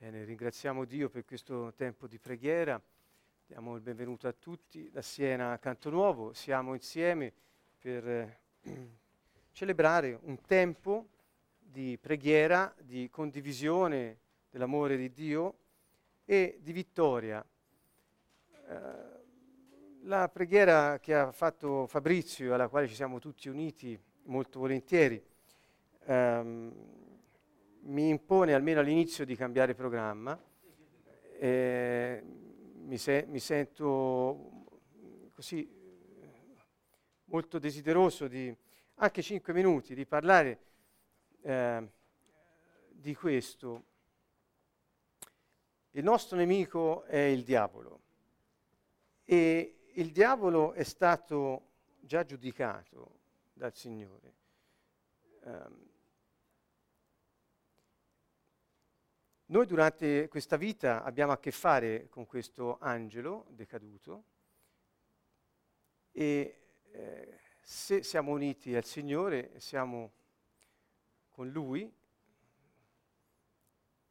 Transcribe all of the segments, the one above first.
Bene, ringraziamo Dio per questo tempo di preghiera, diamo il benvenuto a tutti da Siena a Canto Nuovo, siamo insieme per eh, celebrare un tempo di preghiera, di condivisione dell'amore di Dio e di vittoria. Eh, la preghiera che ha fatto Fabrizio, alla quale ci siamo tutti uniti molto volentieri, ehm, mi impone almeno all'inizio di cambiare programma. Eh, mi, se, mi, sento così molto desideroso di anche cinque minuti di parlare eh, di questo. Il nostro nemico è il diavolo e il diavolo è stato già giudicato dal Signore. Um, Noi durante questa vita abbiamo a che fare con questo angelo decaduto e eh, se siamo uniti al Signore, siamo con Lui,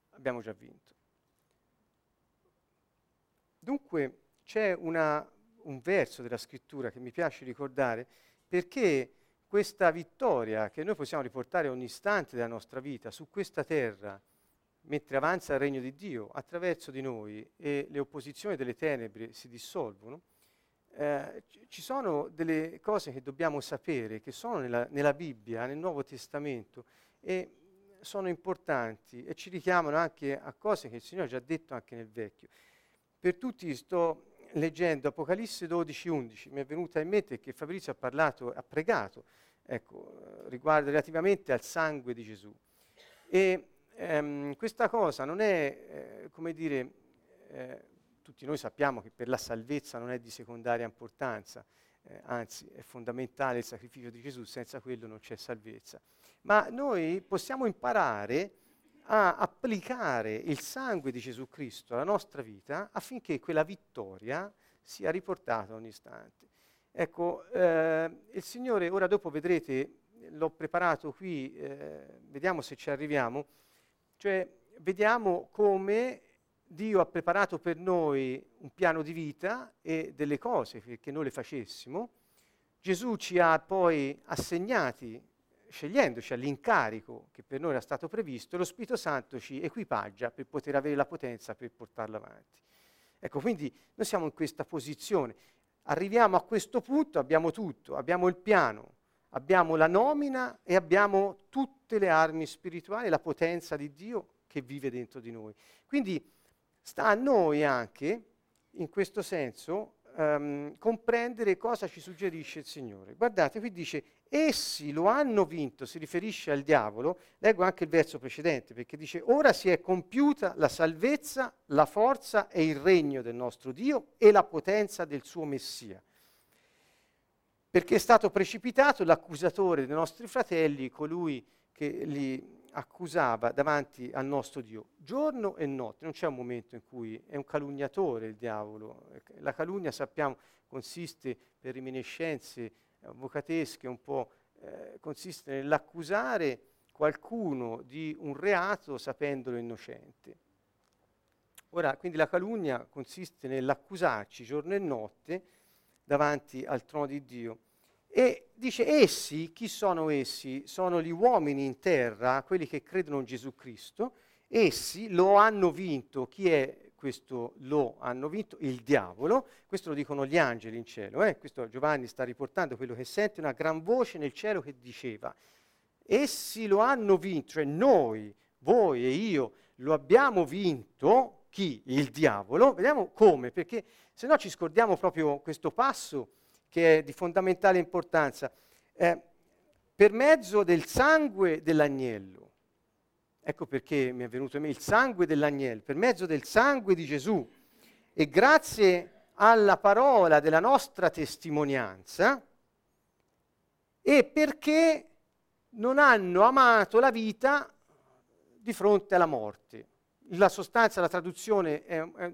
abbiamo già vinto. Dunque c'è una, un verso della scrittura che mi piace ricordare perché questa vittoria che noi possiamo riportare ogni istante della nostra vita su questa terra, mentre avanza il regno di Dio attraverso di noi e le opposizioni delle tenebre si dissolvono, eh, ci sono delle cose che dobbiamo sapere, che sono nella, nella, Bibbia, nel Nuovo Testamento, e sono importanti e ci richiamano anche a cose che il Signore ha già detto anche nel Vecchio. Per tutti sto leggendo Apocalisse 12, 11, mi è venuta in mente che Fabrizio ha parlato, ha pregato, ecco, riguardo relativamente al sangue di Gesù. E ehm, questa cosa non è, eh, come dire, eh, tutti noi sappiamo che per la salvezza non è di secondaria importanza, eh, anzi è fondamentale il sacrificio di Gesù, senza quello non c'è salvezza. Ma noi possiamo imparare a applicare il sangue di Gesù Cristo alla nostra vita affinché quella vittoria sia riportata ogni istante. Ecco, eh, il Signore, ora dopo vedrete, l'ho preparato qui, eh, vediamo se ci arriviamo, cioè, vediamo come Dio ha preparato per noi un piano di vita e delle cose perché noi le facessimo. Gesù ci ha poi assegnati, scegliendoci all'incarico che per noi era stato previsto, lo Spirito Santo ci equipaggia per poter avere la potenza per portarlo avanti. Ecco, quindi noi siamo in questa posizione. Arriviamo a questo punto, abbiamo tutto, abbiamo il piano, abbiamo la nomina e abbiamo tutte le armi spirituali, la potenza di Dio che vive dentro di noi. Quindi sta a noi anche, in questo senso, um, comprendere cosa ci suggerisce il Signore. Guardate, qui dice, essi lo hanno vinto, si riferisce al diavolo, leggo anche il verso precedente, perché dice, ora si è compiuta la salvezza, la forza e il regno del nostro Dio e la potenza del suo Messia perché è stato precipitato l'accusatore dei nostri fratelli, colui che li accusava davanti al nostro Dio, giorno e notte, non c'è un momento in cui è un calunniatore il diavolo, la calunnia sappiamo consiste per reminiscenze avvocatesche un po', eh, consiste nell'accusare qualcuno di un reato sapendolo innocente. Ora, quindi la calunnia consiste nell'accusarci giorno e notte davanti al trono di Dio. E dice, essi, chi sono essi? Sono gli uomini in terra, quelli che credono in Gesù Cristo, essi lo hanno vinto. Chi è questo lo hanno vinto? Il diavolo. Questo lo dicono gli angeli in cielo. Eh? Questo Giovanni sta riportando quello che sente una gran voce nel cielo che diceva, essi lo hanno vinto, cioè noi, voi e io lo abbiamo vinto. Chi? Il diavolo. Vediamo come, perché se no ci scordiamo proprio questo passo che è di fondamentale importanza. Eh, per mezzo del sangue dell'agnello, ecco perché mi è venuto in me il sangue dell'agnello, per mezzo del sangue di Gesù e grazie alla parola della nostra testimonianza e perché non hanno amato la vita di fronte alla morte. La sostanza, la traduzione è, è,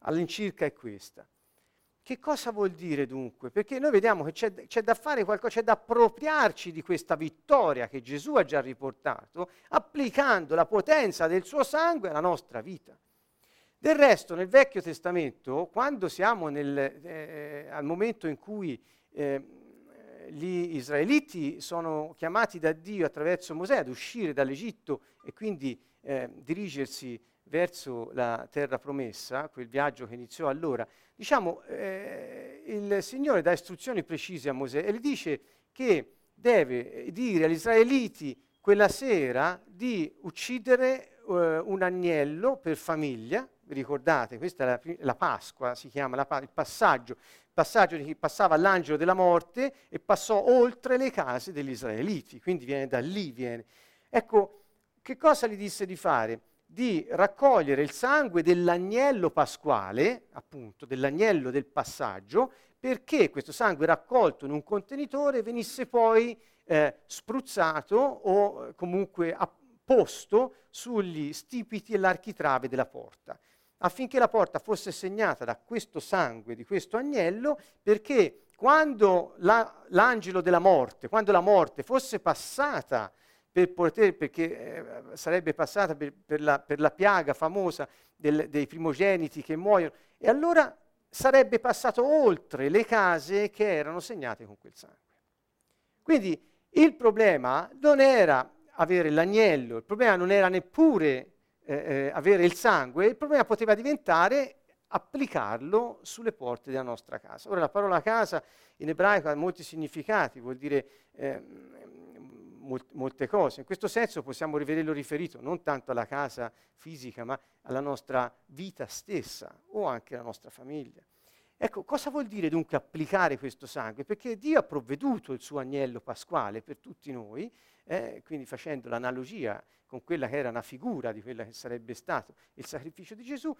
all'incirca è questa. Che cosa vuol dire dunque? Perché noi vediamo che c'è, c'è, da fare qualcosa, c'è da appropriarci di questa vittoria che Gesù ha già riportato, applicando la potenza del suo sangue alla nostra vita. Del resto, nel Vecchio Testamento, quando siamo nel, eh, al momento in cui eh, gli israeliti sono chiamati da Dio attraverso Mosè ad uscire dall'Egitto e quindi eh, dirigersi verso la terra promessa, quel viaggio che iniziò allora, diciamo, eh, il Signore dà istruzioni precise a Mosè e gli dice che deve dire agli israeliti quella sera di uccidere eh, un agnello per famiglia, vi ricordate, questa è la, la Pasqua, si chiama la, il passaggio, il passaggio di chi passava l'angelo della morte e passò oltre le case degli israeliti, quindi viene da lì, viene. Ecco, che cosa gli disse di fare? di raccogliere il sangue dell'agnello pasquale, appunto dell'agnello del passaggio, perché questo sangue raccolto in un contenitore venisse poi eh, spruzzato o comunque apposto sugli stipiti e l'architrave della porta, affinché la porta fosse segnata da questo sangue di questo agnello, perché quando la, l'angelo della morte, quando la morte fosse passata per poter, perché eh, sarebbe passata per, per, la, per, la, piaga famosa del, dei primogeniti che muoiono, e allora sarebbe passato oltre le case che erano segnate con quel sangue. Quindi il problema non era avere l'agnello, il problema non era neppure eh, eh, avere il sangue, il problema poteva diventare applicarlo sulle porte della nostra casa. Ora la parola casa in ebraico ha molti significati, vuol dire eh, molte cose. In questo senso possiamo rivederlo riferito non tanto alla casa fisica, ma alla nostra vita stessa o anche alla nostra famiglia. Ecco, cosa vuol dire dunque applicare questo sangue? Perché Dio ha provveduto il suo agnello pasquale per tutti noi, eh, quindi facendo l'analogia con quella che era una figura di quella che sarebbe stato il sacrificio di Gesù,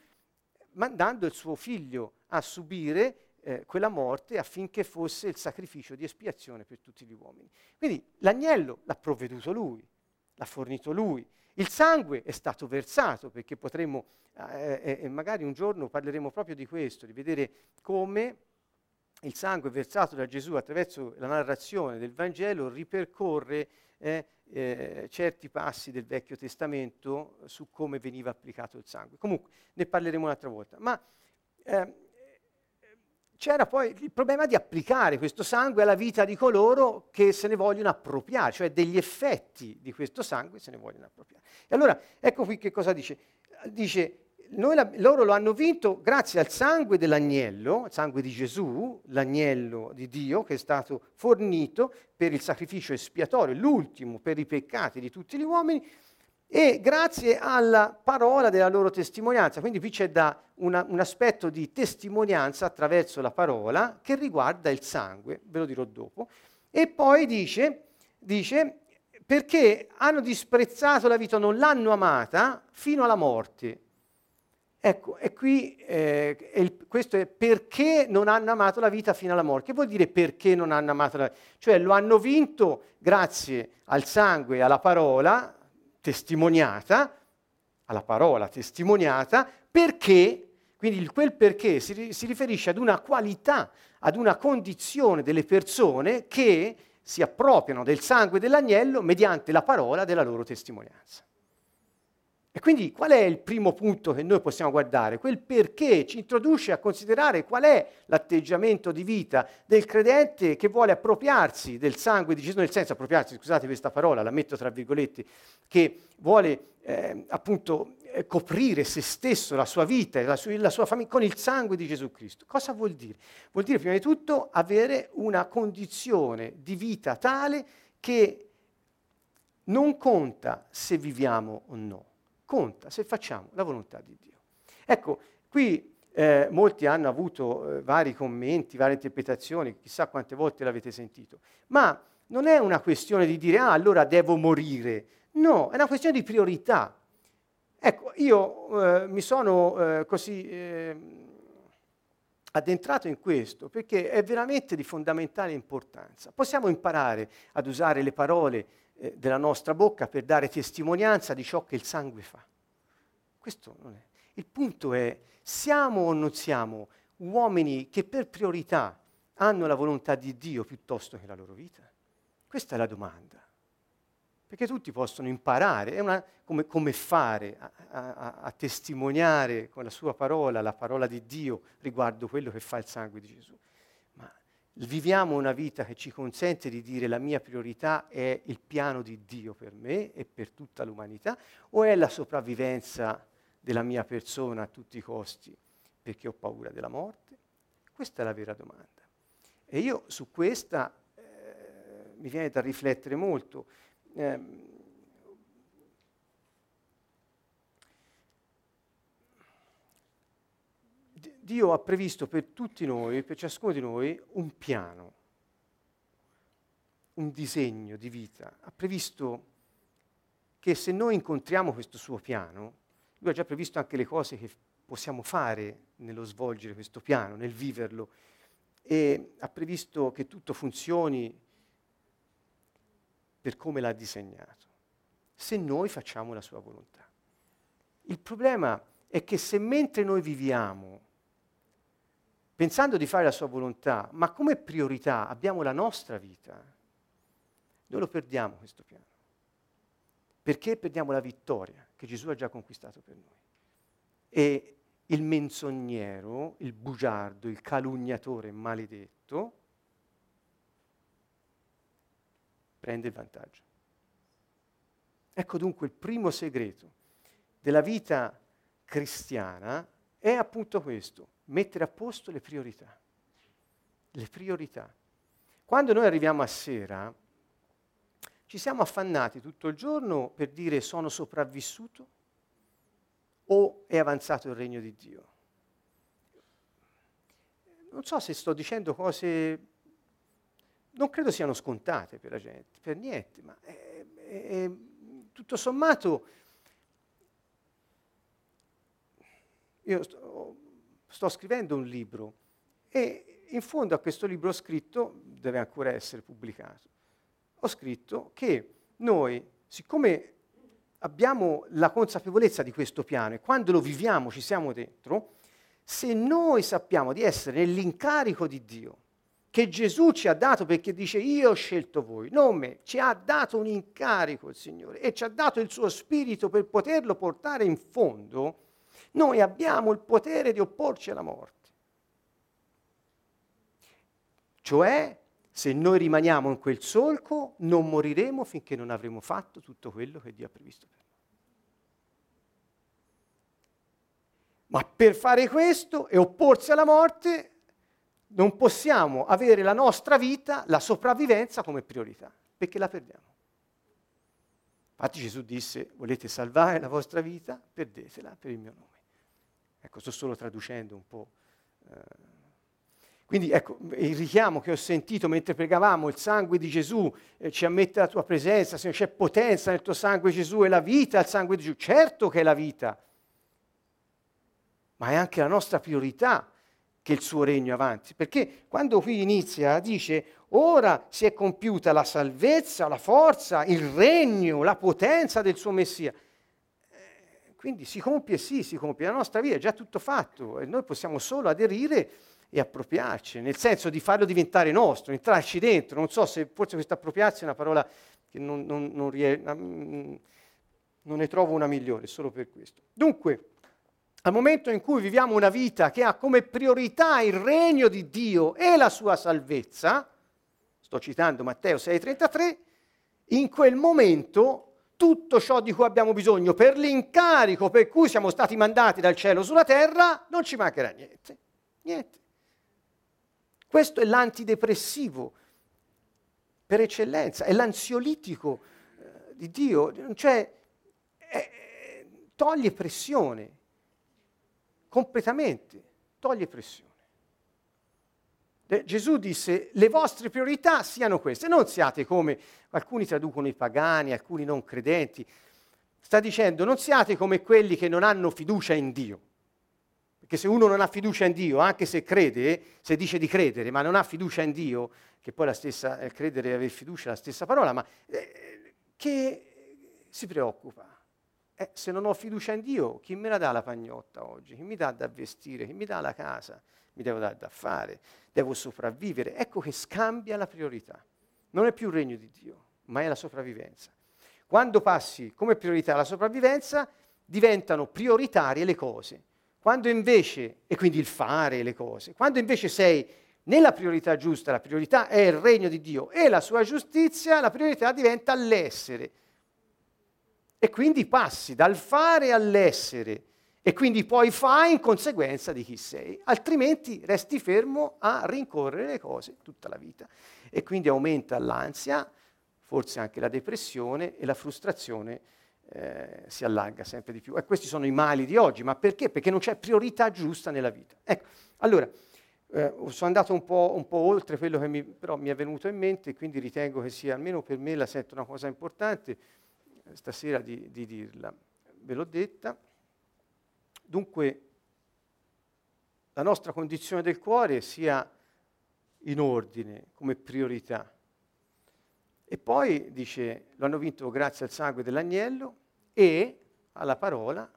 mandando il suo figlio a subire eh, quella morte affinché fosse il sacrificio di espiazione per tutti gli uomini. Quindi l'agnello l'ha provveduto lui, l'ha fornito lui. Il sangue è stato versato perché potremmo, eh, eh, magari un giorno parleremo proprio di questo, di vedere come il sangue versato da Gesù attraverso la narrazione del Vangelo ripercorre eh, eh, certi passi del Vecchio Testamento su come veniva applicato il sangue. Comunque ne parleremo un'altra volta. Ma eh, c'era poi il problema di applicare questo sangue alla vita di coloro che se ne vogliono appropriare, cioè degli effetti di questo sangue se ne vogliono appropriare. E allora ecco qui che cosa dice. Dice, la, loro lo hanno vinto grazie al sangue dell'agnello, il sangue di Gesù, l'agnello di Dio che è stato fornito per il sacrificio espiatorio, l'ultimo per i peccati di tutti gli uomini, e grazie alla parola della loro testimonianza. Quindi qui c'è da una, un aspetto di testimonianza attraverso la parola che riguarda il sangue, ve lo dirò dopo. E poi dice, dice perché hanno disprezzato la vita, non l'hanno amata fino alla morte. Ecco, e qui eh, il, questo è perché non hanno amato la vita fino alla morte. Che vuol dire perché non hanno amato la vita? Cioè lo hanno vinto grazie al sangue alla parola, testimoniata, alla parola testimoniata, perché, quindi quel perché si, si riferisce ad una qualità, ad una condizione delle persone che si appropriano del sangue dell'agnello mediante la parola della loro testimonianza. E quindi qual è il primo punto che noi possiamo guardare? Quel perché ci introduce a considerare qual è l'atteggiamento di vita del credente che vuole appropriarsi del sangue di Gesù, nel senso appropriarsi, scusate questa parola, la metto tra virgolette, che vuole eh, appunto eh, coprire se stesso, la sua vita e la sua, la sua famiglia con il sangue di Gesù Cristo. Cosa vuol dire? Vuol dire prima di tutto avere una condizione di vita tale che non conta se viviamo o no conta se facciamo la volontà di Dio. Ecco, qui eh, molti hanno avuto eh, vari commenti, varie interpretazioni, chissà quante volte l'avete sentito, ma non è una questione di dire, ah, allora devo morire. No, è una questione di priorità. Ecco, io eh, mi sono eh, così ehm, addentrato in questo perché è veramente di fondamentale importanza. Possiamo imparare ad usare le parole eh, della nostra bocca per dare testimonianza di ciò che il sangue fa. Questo non è. Il punto è, siamo o non siamo uomini che per priorità hanno la volontà di Dio piuttosto che la loro vita? Questa è la domanda. Perché tutti possono imparare una, come, come, fare a, a, a, testimoniare con la sua parola, la parola di Dio riguardo quello che fa il sangue di Gesù. Viviamo una vita che ci consente di dire la mia priorità è il piano di Dio per me e per tutta l'umanità o è la sopravvivenza della mia persona a tutti i costi perché ho paura della morte? Questa è la vera domanda. E io su questa eh, mi viene da riflettere molto. Eh, Dio ha previsto per tutti noi, per ciascuno di noi, un piano, un disegno di vita. Ha previsto che se noi incontriamo questo suo piano, lui ha già previsto anche le cose che possiamo fare nello svolgere questo piano, nel viverlo, e ha previsto che tutto funzioni per come l'ha disegnato, se noi facciamo la sua volontà. Il problema è che se mentre noi viviamo, pensando di fare la sua volontà, ma come priorità abbiamo la nostra vita, noi lo perdiamo questo piano. Perché perdiamo la vittoria che Gesù ha già conquistato per noi. E il menzognero, il bugiardo, il calunniatore maledetto, prende il vantaggio. Ecco dunque il primo segreto della vita cristiana è appunto questo, mettere a posto le priorità. Le priorità. Quando noi arriviamo a sera, ci siamo affannati tutto il giorno per dire sono sopravvissuto, o è avanzato il regno di Dio? Non so se sto dicendo cose, non credo siano scontate per la gente, per niente, ma è, è, tutto sommato io sto, sto scrivendo un libro e in fondo a questo libro ho scritto, deve ancora essere pubblicato, ho scritto che noi, siccome abbiamo la consapevolezza di questo piano e quando lo viviamo, ci siamo dentro, se noi sappiamo di essere nell'incarico di Dio, che Gesù ci ha dato perché dice io ho scelto voi, non me, ci ha dato un incarico il Signore e ci ha dato il suo spirito per poterlo portare in fondo, noi abbiamo il potere di opporci alla morte. Cioè, se noi rimaniamo in quel solco, non moriremo finché non avremo fatto tutto quello che Dio ha previsto per noi. Ma per fare questo e opporsi alla morte, non possiamo avere la nostra vita, la sopravvivenza come priorità, perché la perdiamo. Infatti Gesù disse, volete salvare la vostra vita? Perdetela per il mio nome. Ecco, sto solo traducendo un po'. Eh, quindi ecco, il richiamo che ho sentito mentre pregavamo, il sangue di Gesù eh, ci ammette la tua presenza, se c'è potenza nel tuo sangue Gesù, è la vita il sangue di Gesù, certo che è la vita, ma è anche la nostra priorità che il suo regno avanti. Perché quando qui inizia dice, ora si è compiuta la salvezza, la forza, il regno, la potenza del suo Messia. Eh, quindi si compie, sì, si compie, la nostra vita è già tutto fatto e noi possiamo solo aderire e appropriarci, nel senso di farlo diventare nostro, entrarci dentro. Non so se forse questa appropriarsi è una parola che non, non, non, rie- non ne trovo una migliore, solo per questo. Dunque, al momento in cui viviamo una vita che ha come priorità il regno di Dio e la sua salvezza, sto citando Matteo 6:33, in quel momento tutto ciò di cui abbiamo bisogno per l'incarico per cui siamo stati mandati dal cielo sulla terra, non ci mancherà niente. Niente. Questo è l'antidepressivo per eccellenza, è l'ansiolitico eh, di Dio, cioè è, toglie pressione completamente, toglie pressione. Gesù disse le vostre priorità siano queste, non siate come alcuni traducono i pagani, alcuni non credenti, sta dicendo non siate come quelli che non hanno fiducia in Dio. Perché se uno non ha fiducia in Dio, anche se crede, se dice di credere, ma non ha fiducia in Dio, che poi la stessa, eh, credere e avere fiducia è la stessa parola, ma eh, che si preoccupa eh, se non ho fiducia in Dio, chi me la dà la pagnotta oggi? Chi mi dà da vestire? Chi mi dà la casa? Mi devo dare da fare? Devo sopravvivere? Ecco che scambia la priorità. Non è più il regno di Dio, ma è la sopravvivenza. Quando passi come priorità la sopravvivenza, diventano prioritarie le cose. Quando invece, e quindi il fare le cose, quando invece sei nella priorità giusta, la priorità è il regno di Dio e la sua giustizia, la priorità diventa l'essere. E quindi passi dal fare all'essere e quindi poi fai in conseguenza di chi sei, altrimenti resti fermo a rincorrere le cose tutta la vita. E quindi aumenta l'ansia, forse anche la depressione e la frustrazione eh, si allarga sempre di più. E questi sono i mali di oggi, ma perché? Perché non c'è priorità giusta nella vita. Ecco, allora, eh, sono andato un po', un po', oltre quello che mi, però mi è venuto in mente, quindi ritengo che sia, almeno per me, la sento una cosa importante stasera di, di dirla. Ve l'ho detta. Dunque, la nostra condizione del cuore sia in ordine, come priorità. E poi dice, lo hanno vinto grazie al sangue dell'agnello e alla parola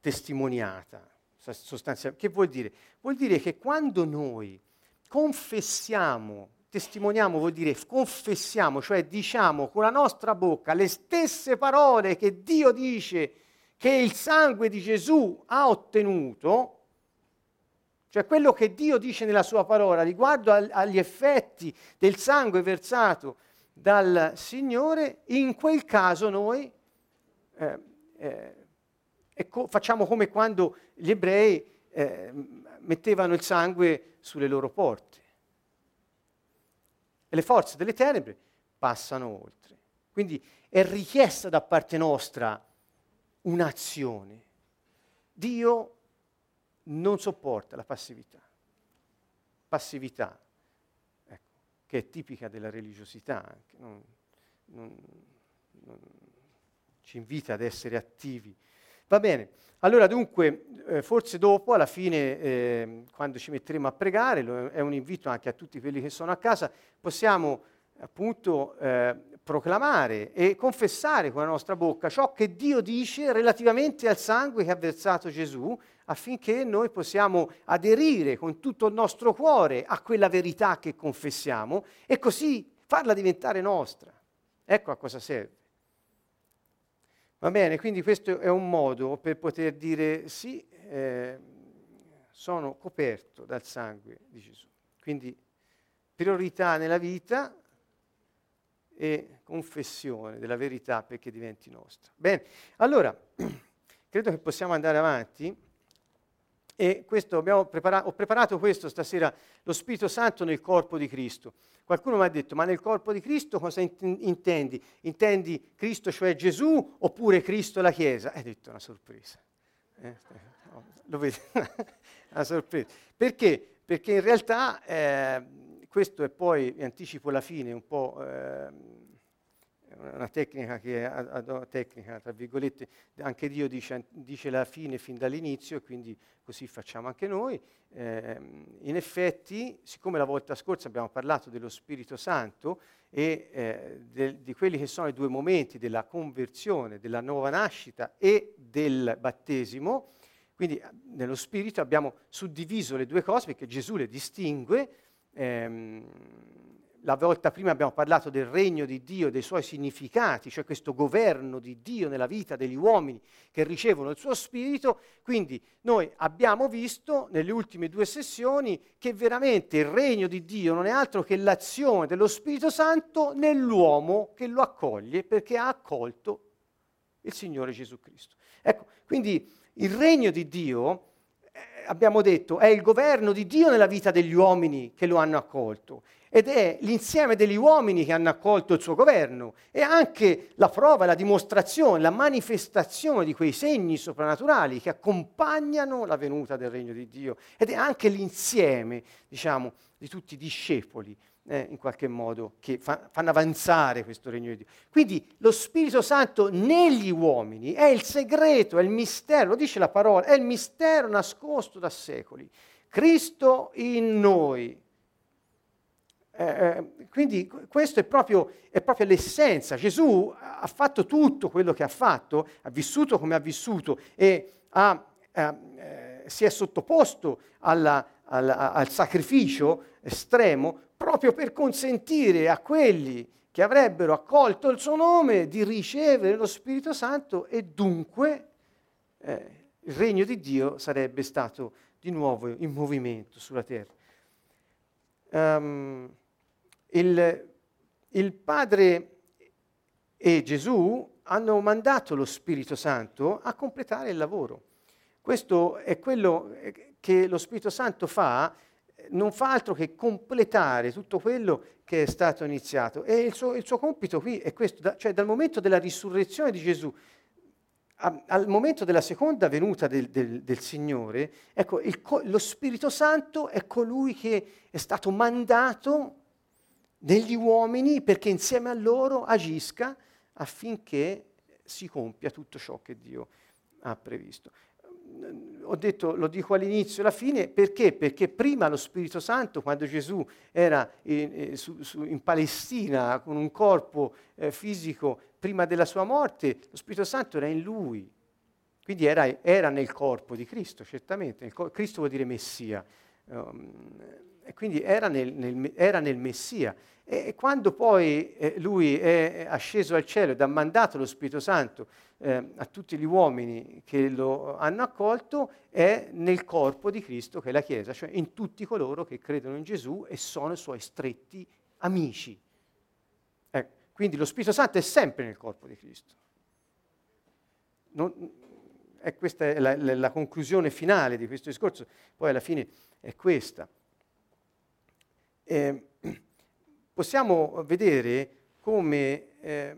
testimoniata. Sostanzialmente. Che vuol dire? Vuol dire che quando noi confessiamo testimoniamo vuol dire confessiamo, cioè diciamo con la nostra bocca le stesse parole che Dio dice che il sangue di Gesù ha ottenuto, cioè quello che Dio dice nella sua parola riguardo agli effetti del sangue versato dal Signore, in quel caso noi eh, eh, co- facciamo come quando gli ebrei eh, mettevano il sangue sulle loro porte e le forze delle tenebre passano oltre. Quindi è richiesta da parte nostra un'azione. Dio non sopporta la passività. Passività, ecco, che è tipica della religiosità anche, non, non, non, ci invita ad essere attivi. Va bene, allora dunque, eh, forse dopo, alla fine, eh, quando ci metteremo a pregare, lo, è un invito anche a tutti quelli che sono a casa, possiamo appunto eh, proclamare e confessare con la nostra bocca ciò che Dio dice relativamente al sangue che ha versato Gesù, affinché noi possiamo aderire con tutto il nostro cuore a quella verità che confessiamo e così farla diventare nostra. Ecco a cosa serve. Va bene, quindi questo è un modo per poter dire sì, eh, sono coperto dal sangue di Gesù. Quindi priorità nella vita e confessione della verità perché diventi nostra. Bene, allora, credo che possiamo andare avanti e questo preparato, ho preparato questo stasera, lo Spirito Santo nel corpo di Cristo. Qualcuno mi ha detto, ma nel corpo di Cristo cosa intendi? Intendi Cristo, cioè Gesù, oppure Cristo la Chiesa? Hai detto una sorpresa. Eh? Lo vedi? una sorpresa. Perché? Perché in realtà eh, questo è poi, vi anticipo la fine, un po'... Eh, una tecnica che è tecnica, tra virgolette, anche Dio dice, dice, la fine fin dall'inizio quindi così facciamo anche noi. Eh, in effetti, siccome la volta scorsa abbiamo parlato dello Spirito Santo e eh, de, di quelli che sono i due momenti della conversione, della nuova nascita e del battesimo, quindi nello Spirito abbiamo suddiviso le due cose perché Gesù le distingue. Ehm, la volta prima abbiamo parlato del regno di Dio, dei suoi significati, cioè questo governo di Dio nella vita degli uomini che ricevono il suo spirito. Quindi noi abbiamo visto nelle ultime due sessioni che veramente il regno di Dio non è altro che l'azione dello Spirito Santo nell'uomo che lo accoglie perché ha accolto il Signore Gesù Cristo. Ecco, quindi il regno di Dio abbiamo detto, è il governo di Dio nella vita degli uomini che lo hanno accolto ed è l'insieme degli uomini che hanno accolto il suo governo e anche la prova, la dimostrazione, la manifestazione di quei segni soprannaturali che accompagnano la venuta del regno di Dio ed è anche l'insieme, diciamo, di tutti i discepoli eh, in qualche modo che fa, fanno avanzare questo regno di Dio. Quindi lo Spirito Santo negli uomini è il segreto, è il mistero, lo dice la parola, è il mistero nascosto da secoli. Cristo in noi, Eh, eh, quindi questo è proprio, è proprio, l'essenza. Gesù ha fatto tutto quello che ha fatto, ha vissuto come ha vissuto e ha, eh, si è sottoposto alla, alla, al sacrificio estremo proprio per consentire a quelli che avrebbero accolto il suo nome di ricevere lo Spirito Santo e dunque eh, il regno di Dio sarebbe stato di nuovo in movimento sulla terra. Um, il, il Padre e Gesù hanno mandato lo Spirito Santo a completare il lavoro. Questo è quello che lo Spirito Santo fa, non fa altro che completare tutto quello che è stato iniziato. E il suo, il suo compito qui è questo, cioè dal momento della risurrezione di Gesù al momento della seconda venuta del, del, del Signore, ecco, il, lo Spirito Santo è colui che è stato mandato negli uomini perché insieme a loro agisca affinché si compia tutto ciò che Dio ha previsto. Ho detto, lo dico all'inizio e alla fine, perché? Perché prima lo Spirito Santo, quando Gesù era in, eh, su, su, in Palestina con un corpo eh, fisico prima della sua morte, lo Spirito Santo era in lui, quindi era, era nel corpo di Cristo, certamente. Cor- Cristo vuol dire Messia, um, e quindi era nel, nel, era nel Messia. E quando poi eh, lui è asceso al cielo ed ha mandato lo Spirito Santo eh, a tutti gli uomini che lo hanno accolto, è nel corpo di Cristo che è la Chiesa, cioè in tutti coloro che credono in Gesù e sono suoi stretti amici. Eh, quindi lo Spirito Santo è sempre nel corpo di Cristo. Non, e questa è la, la, la conclusione finale di questo discorso, poi alla fine è questa. Eh, possiamo vedere come eh,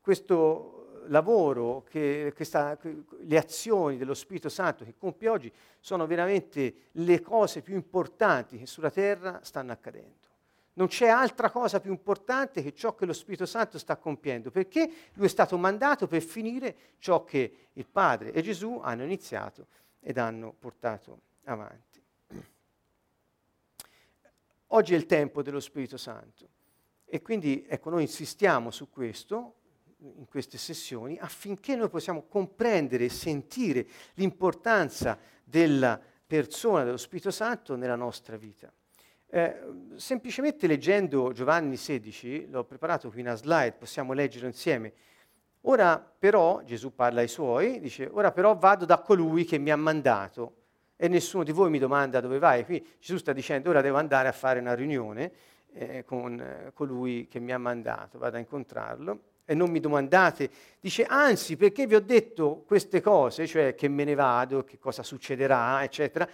questo lavoro, che, questa, le azioni dello Spirito Santo che compie oggi sono veramente le cose più importanti che sulla terra stanno accadendo. Non c'è altra cosa più importante che ciò che lo Spirito Santo sta compiendo, perché lui è stato mandato per finire ciò che il Padre e Gesù hanno iniziato ed hanno portato avanti. Oggi è il tempo dello Spirito Santo e quindi ecco, noi insistiamo su questo in queste sessioni affinché noi possiamo comprendere e sentire l'importanza della persona dello Spirito Santo nella nostra vita. Eh, semplicemente leggendo Giovanni 16, l'ho preparato qui una slide, possiamo leggerlo insieme. Ora però, Gesù parla ai suoi, dice, ora però vado da colui che mi ha mandato e nessuno di voi mi domanda dove vai. Qui Gesù sta dicendo ora devo andare a fare una riunione eh, con eh, colui che mi ha mandato, vado a incontrarlo e non mi domandate, dice anzi perché vi ho detto queste cose, cioè che me ne vado, che cosa succederà, eccetera,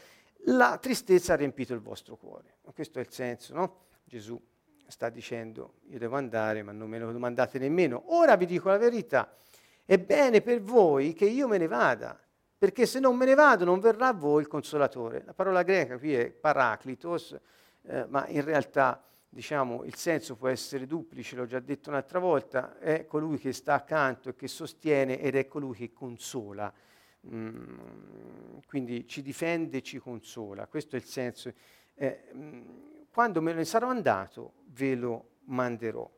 la tristezza ha riempito il vostro cuore. Questo è il senso, no? Gesù sta dicendo io devo andare ma non me lo domandate nemmeno. Ora vi dico la verità, è bene per voi che io me ne vada perché se non me ne vado non verrà a voi il consolatore. La parola greca qui è paraclitos, eh, ma in realtà diciamo, il senso può essere duplice, l'ho già detto un'altra volta, è colui che sta accanto e che sostiene ed è colui che consola. Mm, quindi ci difende e ci consola, questo è il senso. Eh, mm, quando me ne sarò andato ve lo manderò.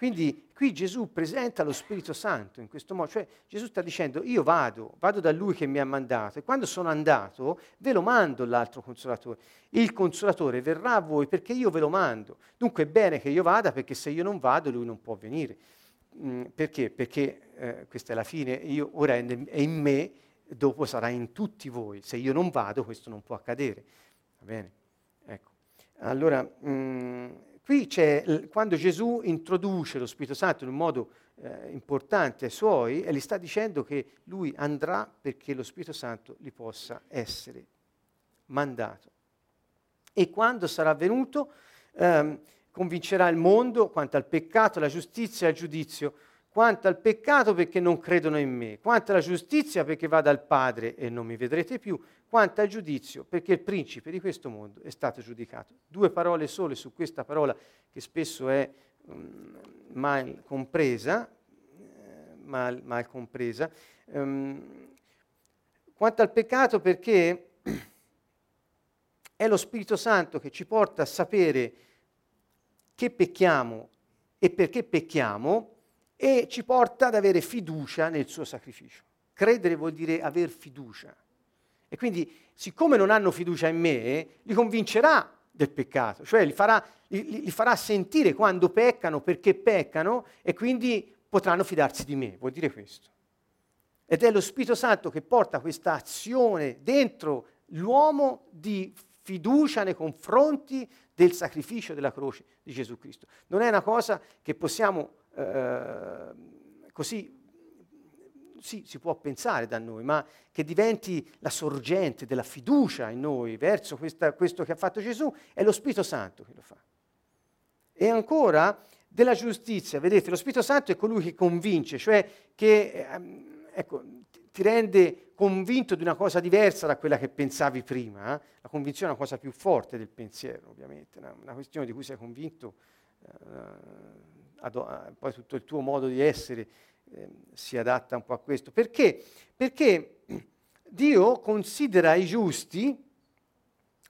Quindi qui Gesù presenta lo Spirito Santo in questo modo, cioè Gesù sta dicendo io vado, vado da lui che mi ha mandato e quando sono andato ve lo mando l'altro consolatore. Il consolatore verrà a voi perché io ve lo mando. Dunque è bene che io vada perché se io non vado lui non può venire. Mm, perché? Perché eh, questa è la fine, io, ora è, è in me, dopo sarà in tutti voi. Se io non vado questo non può accadere. Va bene? Ecco. Allora, mm, Qui c'è, quando Gesù introduce lo Spirito Santo in un modo eh, importante ai suoi, e gli sta dicendo che lui andrà perché lo Spirito Santo gli possa essere mandato. E quando sarà venuto, ehm, convincerà il mondo quanto al peccato, alla giustizia e al giudizio quanto al peccato perché non credono in me, quanto alla giustizia perché vado al Padre e non mi vedrete più, quanto al giudizio perché il principe di questo mondo è stato giudicato. Due parole sole su questa parola che spesso è um, mal compresa, eh, mal, mal compresa. Um, quanto al peccato perché è lo Spirito Santo che ci porta a sapere che pecchiamo e perché pecchiamo e ci porta ad avere fiducia nel suo sacrificio. Credere vuol dire aver fiducia. E quindi, siccome non hanno fiducia in me, li convincerà del peccato, cioè li farà, li, li farà sentire quando peccano, perché peccano, e quindi potranno fidarsi di me. Vuol dire questo. Ed è lo Spirito Santo che porta questa azione dentro l'uomo di fiducia nei confronti del sacrificio della croce di Gesù Cristo. Non è una cosa che possiamo eh, così, sì, si può pensare da noi, ma che diventi la sorgente della fiducia in noi verso questa, questo che ha fatto Gesù, è lo Spirito Santo che lo fa. E ancora della giustizia, vedete, lo Spirito Santo è colui che convince, cioè che... Ehm, ecco, ti rende convinto di una cosa diversa da quella che pensavi prima. Eh? La convinzione è una cosa più forte del pensiero, ovviamente, una, una questione di cui sei convinto, eh, ad, poi tutto il tuo modo di essere eh, si adatta un po' a questo. Perché? Perché Dio considera i giusti,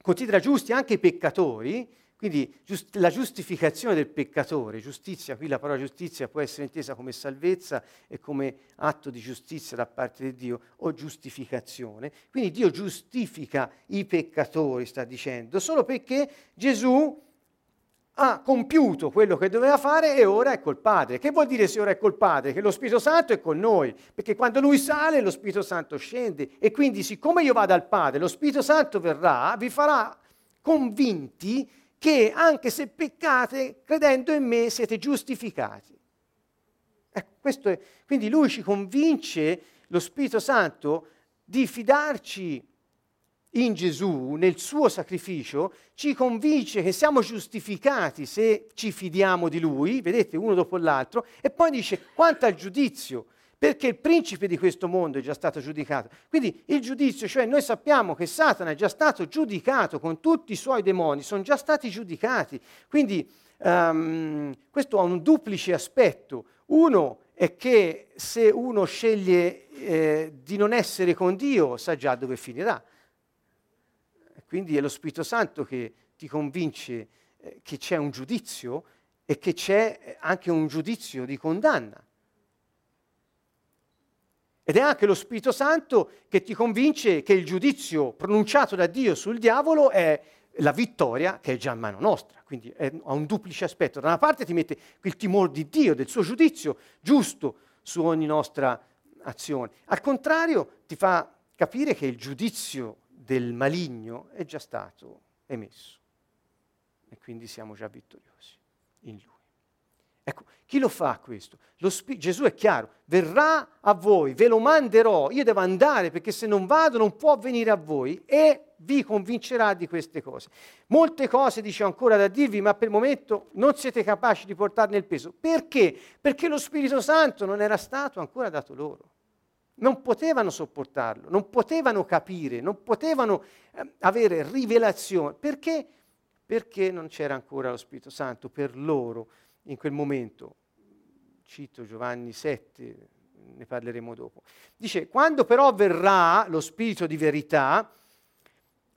considera giusti anche i peccatori, quindi giust- la giustificazione del peccatore, giustizia, qui la parola giustizia può essere intesa come salvezza e come atto di giustizia da parte di Dio o giustificazione. Quindi Dio giustifica i peccatori, sta dicendo, solo perché Gesù ha compiuto quello che doveva fare e ora è col Padre. Che vuol dire se ora è col Padre? Che lo Spirito Santo è con noi, perché quando Lui sale lo Spirito Santo scende e quindi siccome io vado al Padre, lo Spirito Santo verrà, vi farà convinti che anche se peccate, credendo in me, siete giustificati. Ecco, è, quindi lui ci convince, lo Spirito Santo, di fidarci in Gesù, nel suo sacrificio, ci convince che siamo giustificati se ci fidiamo di lui, vedete, uno dopo l'altro, e poi dice quanto al giudizio perché il principe di questo mondo è già stato giudicato. Quindi il giudizio, cioè noi sappiamo che Satana è già stato giudicato con tutti i suoi demoni, sono già stati giudicati. Quindi um, questo ha un duplice aspetto. Uno è che se uno sceglie eh, di non essere con Dio, sa già dove finirà. Quindi è lo Spirito Santo che ti convince eh, che c'è un giudizio e che c'è anche un giudizio di condanna. Ed è anche lo Spirito Santo che ti convince che il giudizio pronunciato da Dio sul diavolo è la vittoria che è già in mano nostra. Quindi è, ha un duplice aspetto. Da una parte ti mette il timore di Dio, del suo giudizio giusto su ogni nostra azione. Al contrario, ti fa capire che il giudizio del maligno è già stato emesso. E quindi siamo già vittoriosi in lui. Ecco, chi lo fa questo? Spi- Gesù è chiaro, verrà a voi, ve lo manderò, io devo andare perché se non vado non può venire a voi e vi convincerà di queste cose. Molte cose dice ancora da dirvi, ma per il momento non siete capaci di portarne il peso. Perché? Perché lo Spirito Santo non era stato ancora dato loro. Non potevano sopportarlo, non potevano capire, non potevano eh, avere rivelazione. Perché? Perché non c'era ancora lo Spirito Santo per loro in quel momento. Cito Giovanni 7, ne parleremo dopo. Dice, quando però verrà lo spirito di verità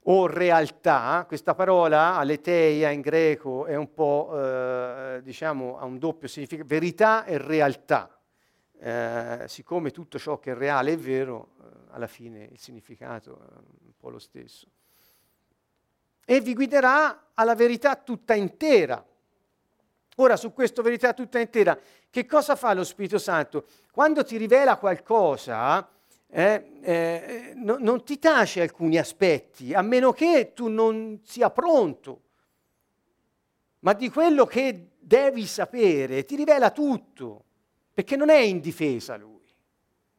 o realtà, questa parola aleteia in greco è un po', eh, diciamo, ha un doppio significato, verità e realtà. Eh, siccome tutto ciò che è reale è vero, eh, alla fine il significato è un po' lo stesso. E vi guiderà alla verità tutta intera Ora, su questa verità tutta intera, che cosa fa lo Spirito Santo? Quando ti rivela qualcosa, eh, eh, no, non ti tace alcuni aspetti, a meno che tu non sia pronto, ma di quello che devi sapere ti rivela tutto, perché non è in difesa lui.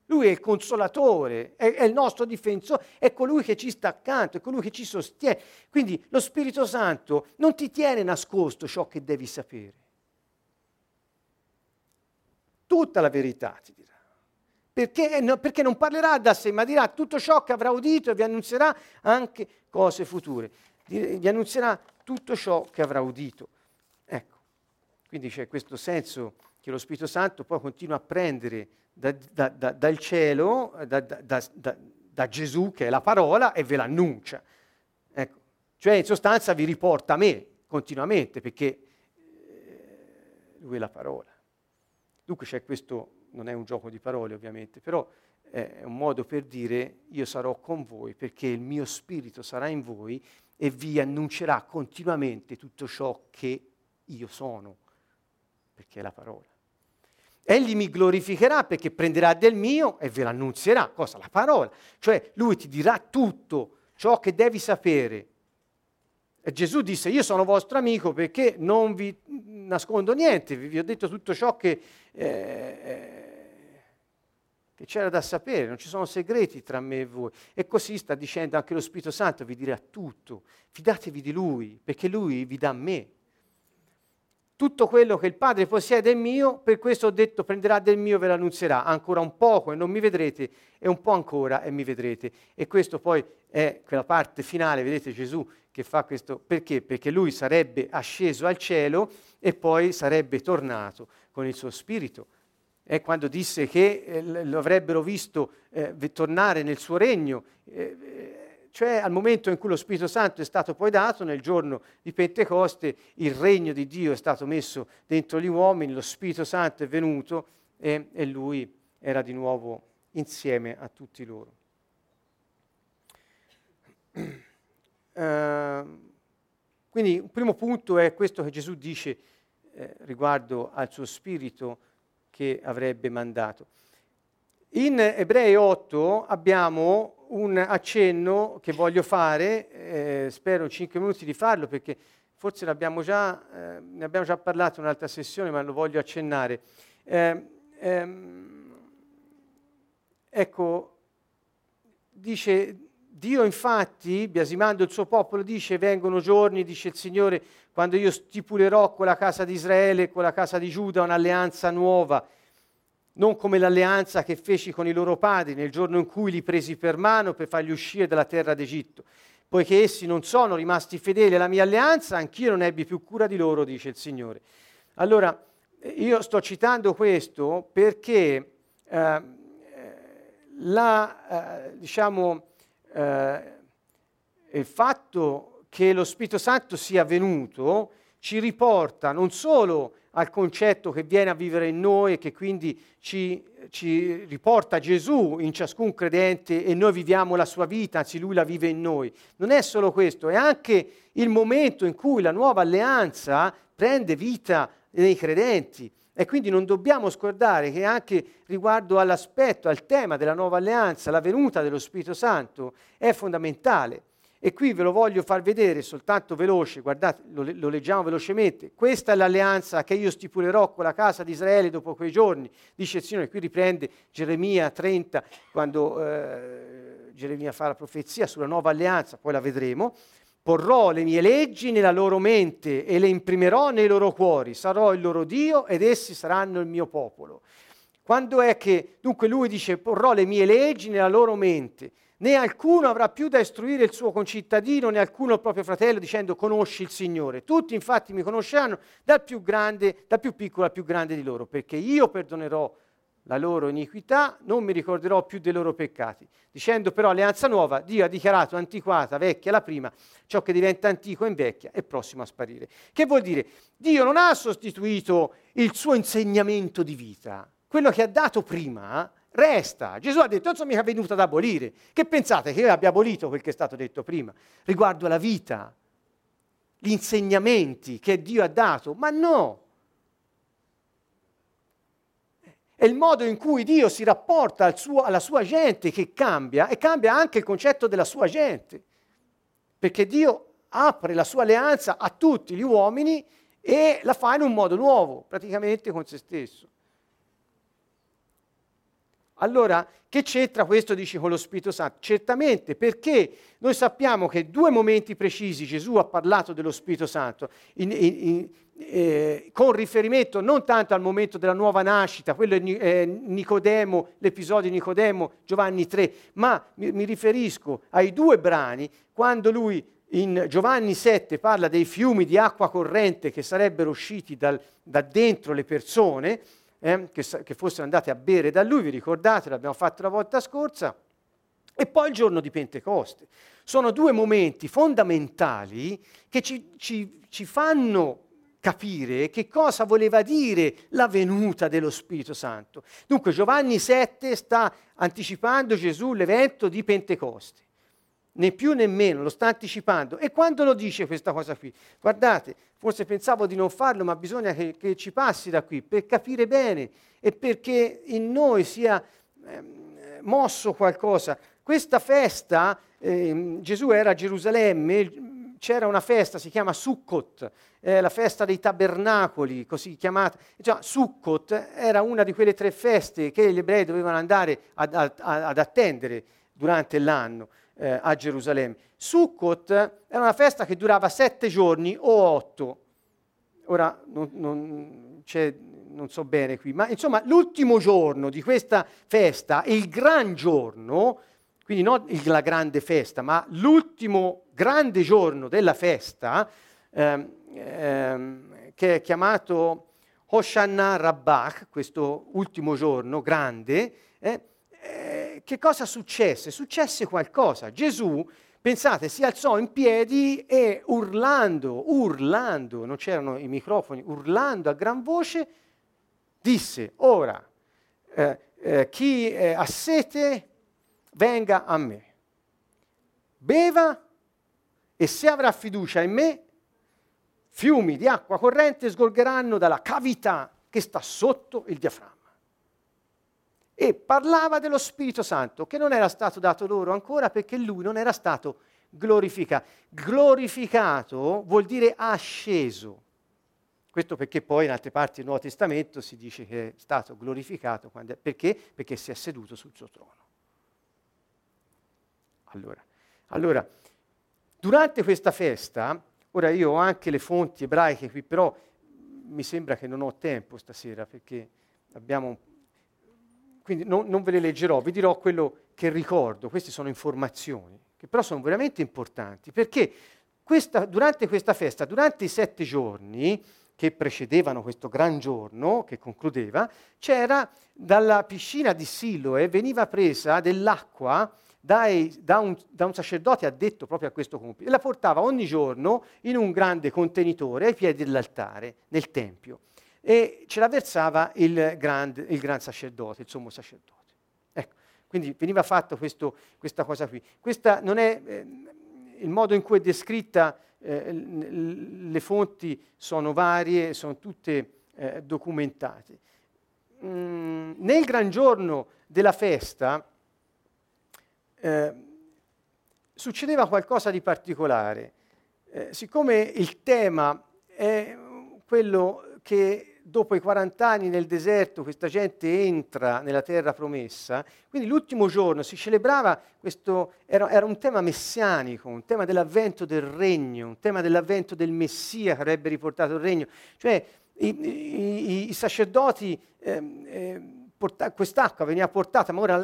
Lui è il consolatore, è, è, il nostro difensore, è colui che ci sta accanto, è colui che ci sostiene. Quindi lo Spirito Santo non ti tiene nascosto ciò che devi sapere tutta la verità, ti dirà. Perché, eh, perché non parlerà da sé, ma dirà tutto ciò che avrà udito e vi annunzierà anche cose future. Vi annunzierà tutto ciò che avrà udito. Ecco, quindi c'è questo senso che lo Spirito Santo poi continua a prendere da, da, da, dal cielo, da, Gesù, che è la parola, e ve l'annuncia. Ecco. Cioè, in sostanza, vi riporta a me continuamente, perché lui è la parola. Dunque c'è questo, non è un gioco di parole ovviamente, però è un modo per dire io sarò con voi perché il mio spirito sarà in voi e vi annuncerà continuamente tutto ciò che io sono, perché è la parola. Egli mi glorificherà perché prenderà del mio e ve l'annunzierà. Cosa? La parola. Cioè lui ti dirà tutto ciò che devi sapere. E Gesù disse, io sono vostro amico perché non vi nascondo niente, vi, ho detto tutto ciò che, eh, che c'era da sapere, non ci sono segreti tra me e voi. E così sta dicendo anche lo Spirito Santo, vi dirà tutto. Fidatevi di Lui, perché Lui vi dà me tutto quello che il Padre possiede è mio, per questo ho detto prenderà del mio e ve l'annunzierà, ancora un poco e non mi vedrete, e un po' ancora e mi vedrete. E questo poi è quella parte finale, vedete Gesù che fa questo, perché? Perché lui sarebbe asceso al cielo e poi sarebbe tornato con il suo spirito. È quando disse che eh, lo avrebbero visto eh, tornare nel suo regno. Eh, cioè al momento in cui lo Spirito Santo è stato poi dato, nel giorno di Pentecoste, il regno di Dio è stato messo dentro gli uomini, lo Spirito Santo è venuto e, e lui era di nuovo insieme a tutti loro. Uh, quindi un primo punto è questo che Gesù dice eh, riguardo al suo spirito che avrebbe mandato. In Ebrei 8 abbiamo un accenno che voglio fare, eh, spero in 5 minuti di farlo perché forse già, eh, ne abbiamo già parlato in un'altra sessione, ma lo voglio accennare. Eh, ehm, ecco, dice Dio infatti, biasimando il suo popolo, dice vengono giorni, dice il Signore, quando io stipulerò con la casa di Israele con la casa di Giuda un'alleanza nuova non come l'alleanza che feci con i loro padri nel giorno in cui li presi per mano per farli uscire dalla terra d'Egitto. Poiché essi non sono rimasti fedeli alla mia alleanza, anch'io non ebbi più cura di loro, dice il Signore. Allora, io sto citando questo perché eh, la, eh, diciamo, eh, il fatto che lo Spirito Santo sia venuto ci riporta non solo al concetto che viene a vivere in noi e che quindi ci, ci, riporta Gesù in ciascun credente e noi viviamo la sua vita, anzi lui la vive in noi. Non è solo questo, è anche il momento in cui la nuova alleanza prende vita nei credenti. E quindi non dobbiamo scordare che anche riguardo all'aspetto, al tema della nuova alleanza, la venuta dello Spirito Santo è fondamentale. E qui ve lo voglio far vedere soltanto veloce, guardate, lo, lo, leggiamo velocemente. Questa è l'alleanza che io stipulerò con la casa di Israele dopo quei giorni, dice il Signore. Qui riprende Geremia 30, quando eh, Geremia fa la profezia sulla nuova alleanza, poi la vedremo. Porrò le mie leggi nella loro mente e le imprimerò nei loro cuori. Sarò il loro Dio ed essi saranno il mio popolo. Quando è che, dunque lui dice, porrò le mie leggi nella loro mente né alcuno avrà più da istruire il suo concittadino, né alcuno il proprio fratello dicendo conosci il Signore. Tutti infatti mi conosceranno dal più grande, dal più piccolo al più grande di loro, perché io perdonerò la loro iniquità, non mi ricorderò più dei loro peccati. Dicendo però alleanza nuova, Dio ha dichiarato antiquata, vecchia la prima, ciò che diventa antico invecchia è prossimo a sparire. Che vuol dire? Dio non ha sostituito il suo insegnamento di vita, quello che ha dato prima resta. Gesù ha detto, non sono mica venuto ad abolire. Che pensate che io abbia abolito quel che è stato detto prima riguardo alla vita, gli insegnamenti che Dio ha dato? Ma no. È il modo in cui Dio si rapporta al suo, alla sua gente che cambia e cambia anche il concetto della sua gente. Perché Dio apre la sua alleanza a tutti gli uomini e la fa in un modo nuovo, praticamente con se stesso. Allora, che c'entra questo, dici, con lo Spirito Santo? Certamente, perché noi sappiamo che due momenti precisi Gesù ha parlato dello Spirito Santo, in, in, in, eh, con riferimento non tanto al momento della nuova nascita, quello è eh, Nicodemo, l'episodio di Nicodemo, Giovanni 3, ma mi, mi riferisco ai due brani quando lui in Giovanni 7 parla dei fiumi di acqua corrente che sarebbero usciti dal, da dentro le persone, eh, che, che fossero andate a bere da lui, vi ricordate, l'abbiamo fatto la volta scorsa, e poi il giorno di Pentecoste. Sono due momenti fondamentali che ci, ci, ci fanno capire che cosa voleva dire la venuta dello Spirito Santo. Dunque Giovanni 7 sta anticipando Gesù l'evento di Pentecoste, né più né meno, lo sta anticipando. E quando lo dice questa cosa qui? Guardate, forse pensavo di non farlo, ma bisogna che, che ci passi da qui per capire bene e perché in noi sia eh, mosso qualcosa. Questa festa, eh, Gesù era a Gerusalemme, c'era una festa, si chiama Sukkot, eh, la festa dei tabernacoli, così chiamata. Cioè, Sukkot era una di quelle tre feste che gli ebrei dovevano andare ad, ad, ad attendere durante l'anno eh, a Gerusalemme. Sukkot era una festa che durava sette giorni o otto. Ora non, non, non so bene qui, ma insomma l'ultimo giorno di questa festa, il gran giorno, quindi non la grande festa, ma l'ultimo grande giorno della festa, ehm, ehm, che è chiamato Hoshana Rabbach, questo ultimo giorno grande, eh, eh, che cosa successe? Successe qualcosa. Gesù, pensate, si alzò in piedi e urlando, urlando, non c'erano i microfoni, urlando a gran voce, disse, ora, eh, eh chi ha sete venga a me, beva e se avrà fiducia in me, fiumi di acqua corrente sgorgeranno dalla cavità che sta sotto il diaframma. E parlava dello Spirito Santo che non era stato dato loro ancora perché lui non era stato glorificato. Glorificato vuol dire asceso. Questo perché poi in altre parti del Nuovo Testamento si dice che è stato glorificato. Quando, perché? Perché si è seduto sul suo trono. Allora, allora, durante questa festa, ora io ho anche le fonti ebraiche qui, però mi sembra che non ho tempo stasera perché abbiamo... Quindi non, non ve le leggerò, vi dirò quello che ricordo, queste sono informazioni, che però sono veramente importanti, perché questa, durante questa festa, durante i sette giorni, che precedevano questo gran giorno, che concludeva, c'era dalla piscina di Siloe, veniva presa dell'acqua dai, da, un, da, un, sacerdote addetto proprio a questo compito e la portava ogni giorno in un grande contenitore ai piedi dell'altare nel Tempio e ce la versava il, grand, il gran sacerdote, il sommo sacerdote. Ecco, quindi veniva questo, questa cosa qui. Questo non è eh, il modo in cui è descritta, eh, le fonti sono varie, sono tutte eh, documentate. Mm, nel gran giorno della festa, eh, succedeva qualcosa di particolare. Eh, siccome il tema è quello che dopo i 40 anni nel deserto questa gente entra nella terra promessa, quindi l'ultimo giorno si celebrava questo, era, era un tema messianico, un tema dell'avvento del regno, un tema dell'avvento del Messia che avrebbe riportato il regno. Cioè i, i, i sacerdoti, eh, eh, porta, quest'acqua veniva portata, ma ora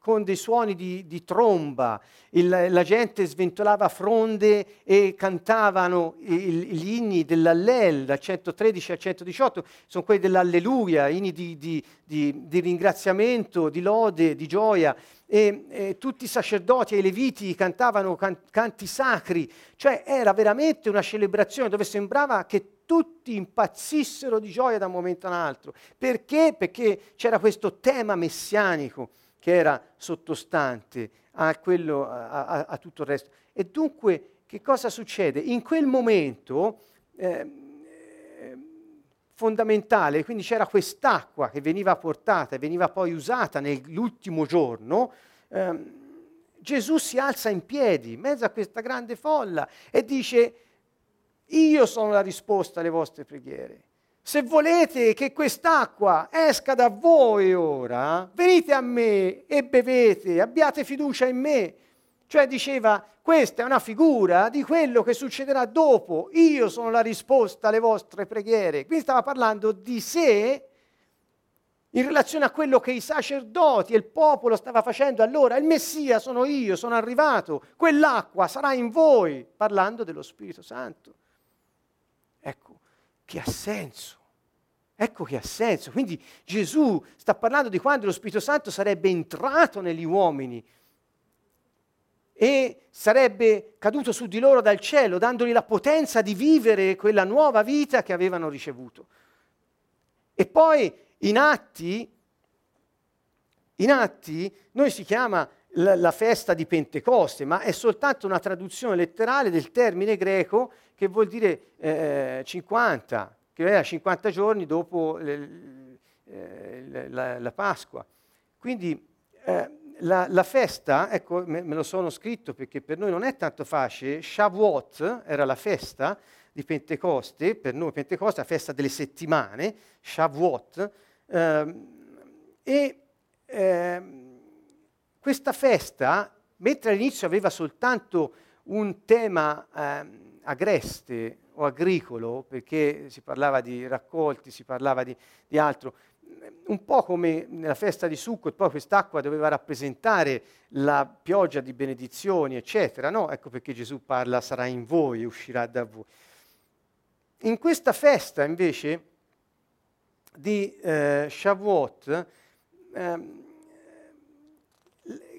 con dei suoni di, di tromba, il, la gente sventolava fronde e cantavano gli inni dell'Allel, da 113 a 118, sono quelli dell'Alleluia, inni di, di, di, ringraziamento, di lode, di gioia. E, e, tutti i sacerdoti e i leviti cantavano can, canti sacri, cioè era veramente una celebrazione dove sembrava che tutti impazzissero di gioia da un momento all'altro. Perché? Perché c'era questo tema messianico che era sottostante a, quello, a, a, a tutto il resto. E dunque che cosa succede? In quel momento eh, fondamentale, quindi c'era quest'acqua che veniva portata e veniva poi usata nell'ultimo giorno, eh, Gesù si alza in piedi in mezzo a questa grande folla e dice, io sono la risposta alle vostre preghiere. Se volete che quest'acqua esca da voi ora, venite a me e bevete, abbiate fiducia in me. Cioè diceva, questa è una figura di quello che succederà dopo. Io sono la risposta alle vostre preghiere. Quindi stava parlando di sé in relazione a quello che i sacerdoti e il popolo stava facendo. Allora, il Messia sono io, sono arrivato, quell'acqua sarà in voi, parlando dello Spirito Santo. Che ha senso. Ecco che ha senso. Quindi Gesù sta parlando di quando lo Spirito Santo sarebbe entrato negli uomini e sarebbe caduto su di loro dal cielo, dandogli la potenza di vivere quella nuova vita che avevano ricevuto. E poi in atti, in atti noi si chiama la, la, festa di Pentecoste, ma è soltanto una traduzione letterale del termine greco che vuol dire eh, 50, che era 50 giorni dopo le, eh, la, la, Pasqua. Quindi eh, la, la, festa, ecco, me, me, lo sono scritto perché per noi non è tanto facile, Shavuot era la festa di Pentecoste, per noi Pentecoste è la festa delle settimane, Shavuot, ehm, e ehm, questa festa, mentre all'inizio aveva soltanto un tema ehm, agreste o agricolo, perché si parlava di raccolti, si parlava di, di altro, un po' come nella festa di Sukkot, poi quest'acqua doveva rappresentare la pioggia di benedizioni, eccetera, no? Ecco perché Gesù parla sarà in voi uscirà da voi. In questa festa invece di eh, Shavuot, eh,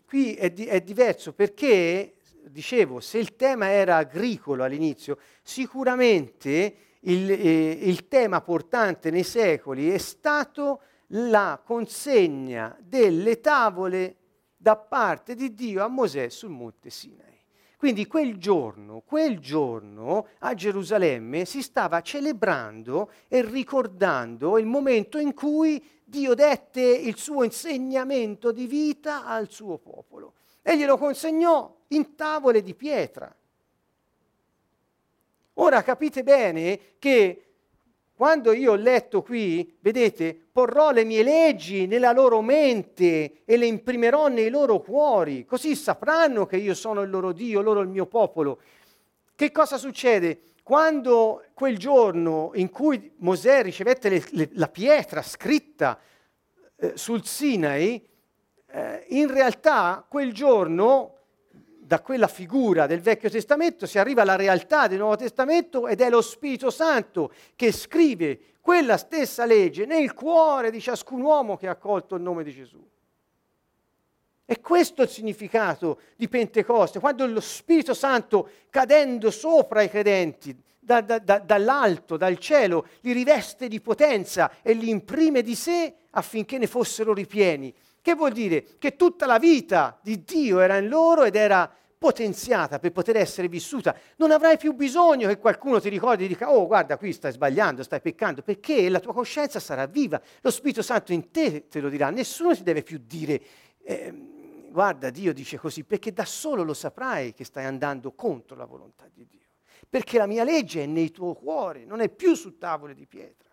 qui è, di, è diverso perché, dicevo, se il tema era agricolo all'inizio, sicuramente il, eh, il tema portante nei secoli è stato la consegna delle tavole da parte di Dio a Mosè sul monte Sinai. Quindi quel giorno, quel giorno a Gerusalemme si stava celebrando e ricordando il momento in cui Dio dette il suo insegnamento di vita al suo popolo e glielo consegnò in tavole di pietra. Ora capite bene che quando io ho letto qui, vedete, porrò le mie leggi nella loro mente e le imprimerò nei loro cuori, così sapranno che io sono il loro Dio, loro il mio popolo. Che cosa succede? Quando quel giorno in cui Mosè ricevette le, le, la pietra scritta eh, sul Sinai, eh, in realtà quel giorno da quella figura del Vecchio Testamento si arriva alla realtà del Nuovo Testamento ed è lo Spirito Santo che scrive quella stessa legge nel cuore di ciascun uomo che ha accolto il nome di Gesù. E questo è il significato di Pentecoste, quando lo Spirito Santo cadendo sopra i credenti da, da, da, dall'alto, dal cielo, li riveste di potenza e li imprime di sé affinché ne fossero ripieni. Che vuol dire? Che tutta la vita di Dio era in loro ed era potenziata per poter essere vissuta. Non avrai più bisogno che qualcuno ti ricordi e dica, oh guarda qui stai sbagliando, stai peccando, perché la tua coscienza sarà viva, lo Spirito Santo in te te lo dirà, nessuno ti deve più dire, eh, guarda Dio dice così, perché da solo lo saprai che stai andando contro la volontà di Dio, perché la mia legge è nei tuoi cuori, non è più su tavole di pietra.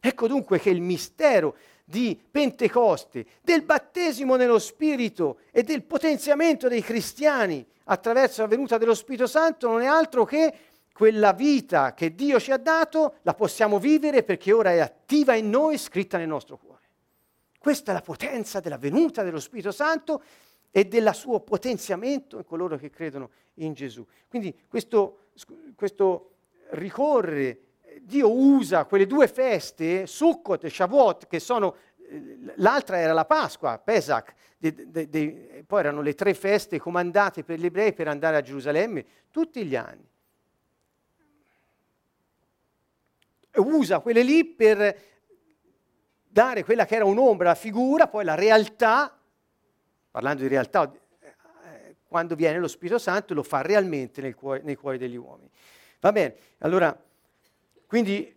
Ecco dunque che il mistero di Pentecoste, del battesimo nello Spirito e del potenziamento dei cristiani attraverso la venuta dello Spirito Santo non è altro che quella vita che Dio ci ha dato, la possiamo vivere perché ora è attiva in noi, scritta nel nostro cuore. Questa è la potenza della venuta dello Spirito Santo e del suo potenziamento in coloro che credono in Gesù. Quindi questo, questo ricorrere Dio usa quelle due feste, Sukkot e Shavuot, che sono, eh, l'altra era la Pasqua, Pesach, de, de, de, poi erano le tre feste comandate per gli ebrei per andare a Gerusalemme tutti gli anni. E usa quelle lì per dare quella che era un'ombra, la figura, poi la realtà, parlando di realtà, eh, quando viene lo Spirito Santo lo fa realmente nel cuore, nei cuori degli uomini. Va bene, allora quindi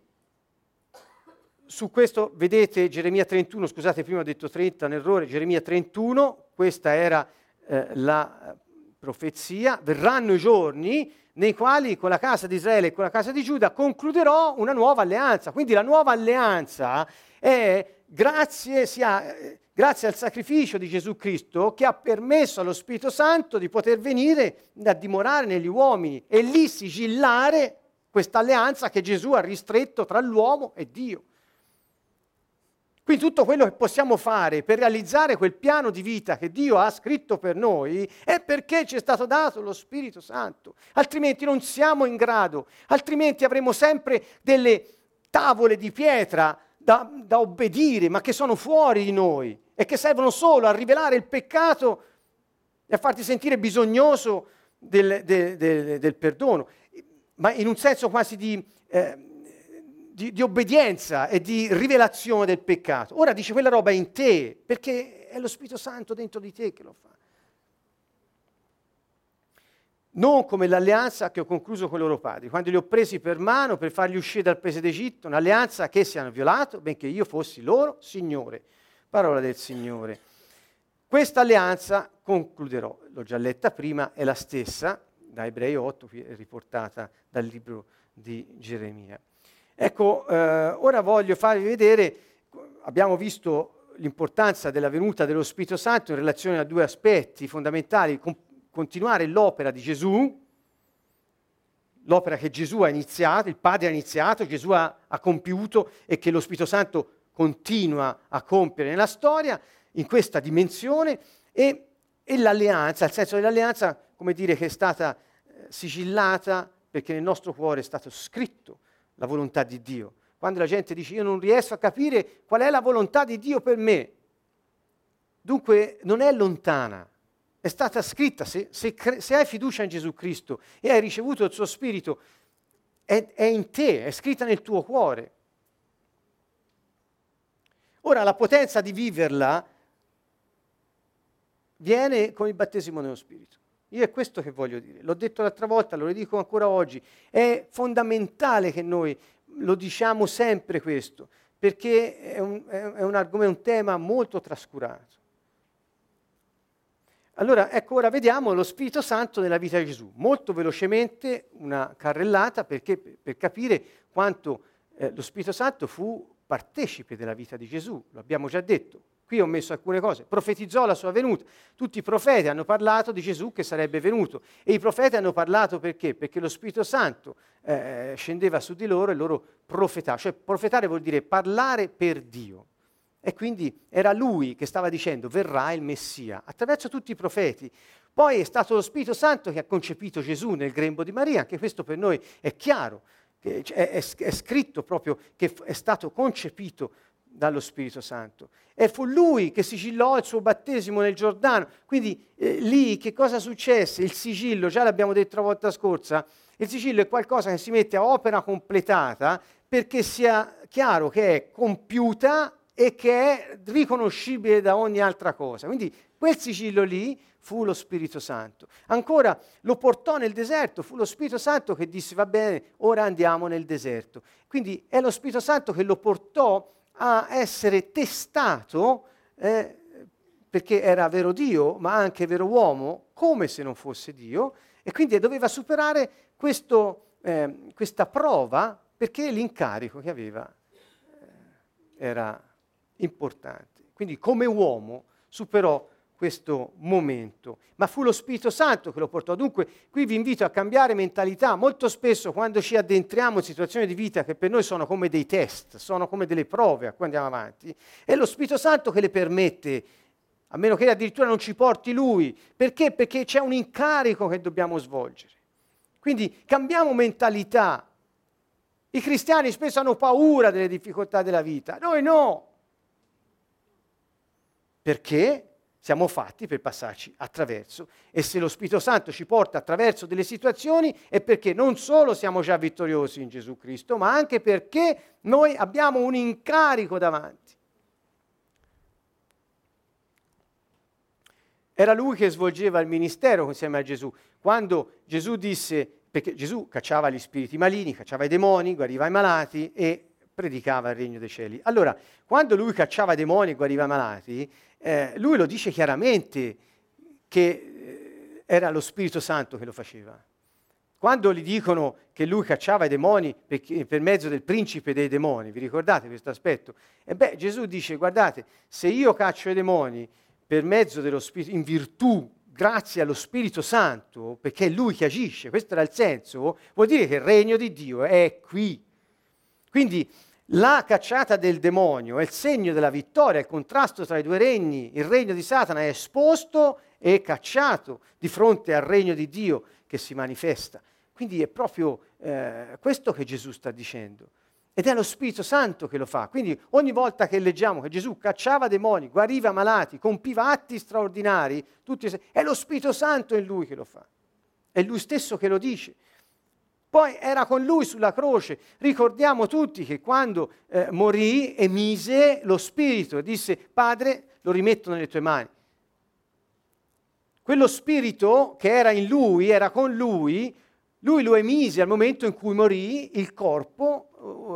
su questo vedete Geremia 31, scusate prima ho detto 30, un errore, Geremia 31, questa era eh, la profezia, verranno i giorni nei quali con la casa di Israele e con la casa di Giuda concluderò una nuova alleanza. Quindi la nuova alleanza è grazie, sia, grazie al sacrificio di Gesù Cristo che ha permesso allo Spirito Santo di poter venire a dimorare negli uomini e lì sigillare questa alleanza che Gesù ha ristretto tra l'uomo e Dio. Quindi tutto quello che possiamo fare per realizzare quel piano di vita che Dio ha scritto per noi è perché ci è stato dato lo Spirito Santo, altrimenti non siamo in grado, altrimenti avremo sempre delle tavole di pietra da, da obbedire, ma che sono fuori di noi e che servono solo a rivelare il peccato e a farti sentire bisognoso del, del, del, del perdono, ma in un senso quasi di, eh, di, di, obbedienza e di rivelazione del peccato. Ora dice quella roba è in te, perché è lo Spirito Santo dentro di te che lo fa. Non come l'alleanza che ho concluso con i loro padri, quando li ho presi per mano per farli uscire dal paese d'Egitto, un'alleanza che essi hanno violato, benché io fossi loro Signore. Parola del Signore. Questa alleanza, concluderò, l'ho già letta prima, è la stessa, da Ebrei 8, qui è riportata dal libro di Geremia. Ecco, eh, ora voglio farvi vedere, abbiamo visto l'importanza della venuta dello Spirito Santo in relazione a due aspetti fondamentali, con, continuare l'opera di Gesù, l'opera che Gesù ha iniziato, il Padre ha iniziato, Gesù ha, ha compiuto e che lo Spirito Santo continua a compiere nella storia, in questa dimensione, e, e l'alleanza, il senso dell'alleanza, come dire che è stata eh, sigillata perché nel nostro cuore è stato scritto la volontà di Dio. Quando la gente dice io non riesco a capire qual è la volontà di Dio per me, dunque non è lontana, è stata scritta, se, se, se hai fiducia in Gesù Cristo e hai ricevuto il suo Spirito, è, è in te, è scritta nel tuo cuore. Ora la potenza di viverla viene con il battesimo nello Spirito. Io è questo che voglio dire. L'ho detto l'altra volta, lo ridico ancora oggi. È fondamentale che noi lo diciamo sempre questo, perché è un, è un argomento, un tema molto trascurato. Allora, ecco, ora vediamo lo Spirito Santo nella vita di Gesù. Molto velocemente una carrellata perché, per capire quanto eh, lo Spirito Santo fu partecipe della vita di Gesù, lo abbiamo già detto. Qui ho messo alcune cose. Profetizzò la sua venuta. Tutti i profeti hanno parlato di Gesù che sarebbe venuto. E i profeti hanno parlato perché? Perché lo Spirito Santo eh, scendeva su di loro e loro profetavano. Cioè profetare vuol dire parlare per Dio. E quindi era lui che stava dicendo verrà il Messia attraverso tutti i profeti. Poi è stato lo Spirito Santo che ha concepito Gesù nel grembo di Maria, anche questo per noi è chiaro, è, è, è scritto proprio che è stato concepito dallo Spirito Santo. E fu lui che sigillò il suo battesimo nel Giordano. Quindi eh, lì che cosa successe? Il sigillo, già l'abbiamo detto la volta scorsa, il sigillo è qualcosa che si mette a opera completata perché sia chiaro che è compiuta e che è riconoscibile da ogni altra cosa. Quindi quel sigillo lì fu lo Spirito Santo. Ancora lo portò nel deserto, fu lo Spirito Santo che disse va bene, ora andiamo nel deserto. Quindi è lo Spirito Santo che lo portò a essere testato, eh, perché era vero Dio, ma anche vero uomo, come se non fosse Dio, e quindi doveva superare questo, eh, questa prova perché l'incarico che aveva eh, era importante. Quindi come uomo superò questo momento, ma fu lo Spirito Santo che lo portò. Dunque, qui vi invito a cambiare mentalità. Molto spesso quando ci addentriamo in situazioni di vita che per noi sono come dei test, sono come delle prove a cui andiamo avanti, è lo Spirito Santo che le permette, a meno che addirittura non ci porti lui. Perché? Perché c'è un incarico che dobbiamo svolgere. Quindi cambiamo mentalità. I cristiani spesso hanno paura delle difficoltà della vita, noi no. Perché? Siamo fatti per passarci attraverso e se lo Spirito Santo ci porta attraverso delle situazioni è perché non solo siamo già vittoriosi in Gesù Cristo, ma anche perché noi abbiamo un incarico davanti. Era lui che svolgeva il ministero insieme a Gesù. Quando Gesù disse, perché Gesù cacciava gli spiriti maligni, cacciava i demoni, guariva i malati e predicava il regno dei cieli. Allora, quando lui cacciava demoni e guariva malati, eh, lui lo dice chiaramente che eh, era lo Spirito Santo che lo faceva. Quando gli dicono che lui cacciava i demoni per, per mezzo del principe dei demoni, vi ricordate questo aspetto? E beh, Gesù dice, guardate, se io caccio i demoni per mezzo dello Spirito, in virtù, grazie allo Spirito Santo, perché è lui che agisce, questo era il senso, vuol dire che il regno di Dio è qui. Quindi la cacciata del demonio è il segno della vittoria, il contrasto tra i due regni. Il regno di Satana è esposto e cacciato di fronte al regno di Dio che si manifesta. Quindi è proprio eh, questo che Gesù sta dicendo. Ed è lo Spirito Santo che lo fa. Quindi ogni volta che leggiamo che Gesù cacciava demoni, guariva malati, compiva atti straordinari, tutti, è lo Spirito Santo in lui che lo fa. È lui stesso che lo dice. Poi era con lui sulla croce. Ricordiamo tutti che quando eh, morì emise lo Spirito e disse, Padre, lo rimetto nelle tue mani. Quello Spirito che era in lui, era con lui, lui lo emise al momento in cui morì il corpo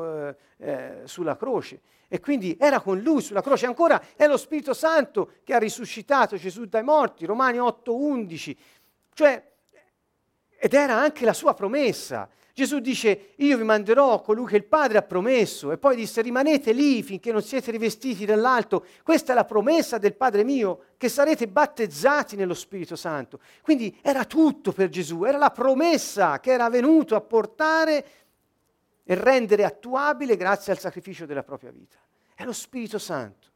eh, eh, sulla croce. E quindi era con lui sulla croce. Ancora è lo Spirito Santo che ha risuscitato Gesù dai morti, Romani 8:11. Cioè, ed era anche la sua promessa. Gesù dice, io vi manderò colui che il Padre ha promesso, e poi disse, rimanete lì finché non siete rivestiti dall'alto. Questa è la promessa del Padre mio, che sarete battezzati nello Spirito Santo. Quindi era tutto per Gesù, era la promessa che era venuto a portare e rendere attuabile grazie al sacrificio della propria vita. È lo Spirito Santo.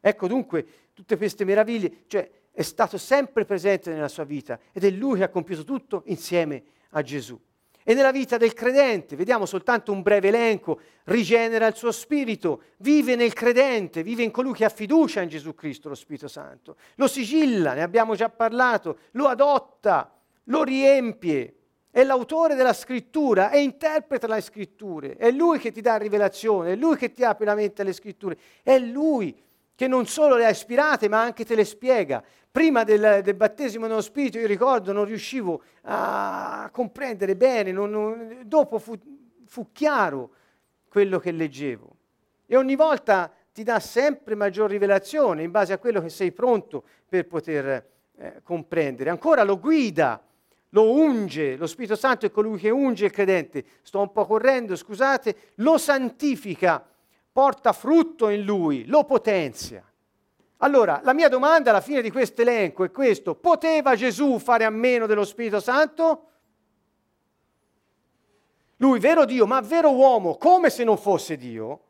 Ecco dunque tutte queste meraviglie, cioè è stato sempre presente nella sua vita ed è lui che ha compiuto tutto insieme a Gesù. E nella vita del credente, vediamo soltanto un breve elenco, rigenera il suo spirito, vive nel credente, vive in colui che ha fiducia in Gesù Cristo, lo Spirito Santo. Lo sigilla, ne abbiamo già parlato, lo adotta, lo riempie, è l'autore della scrittura e interpreta le scritture, è lui che ti dà rivelazione, è lui che ti apre la mente alle scritture, è lui che non solo le ha ispirate ma anche te le spiega. Prima del, del battesimo nello Spirito io ricordo non riuscivo a comprendere bene, non, non, dopo fu, fu chiaro quello che leggevo e ogni volta ti dà sempre maggior rivelazione in base a quello che sei pronto per poter eh, comprendere. Ancora lo guida lo unge, lo Spirito Santo è colui che unge il credente, sto un po' correndo, scusate, lo santifica, porta frutto in lui, lo potenzia. Allora, la mia domanda alla fine di questo elenco è questo, poteva Gesù fare a meno dello Spirito Santo? Lui, vero Dio, ma vero uomo, come se non fosse Dio,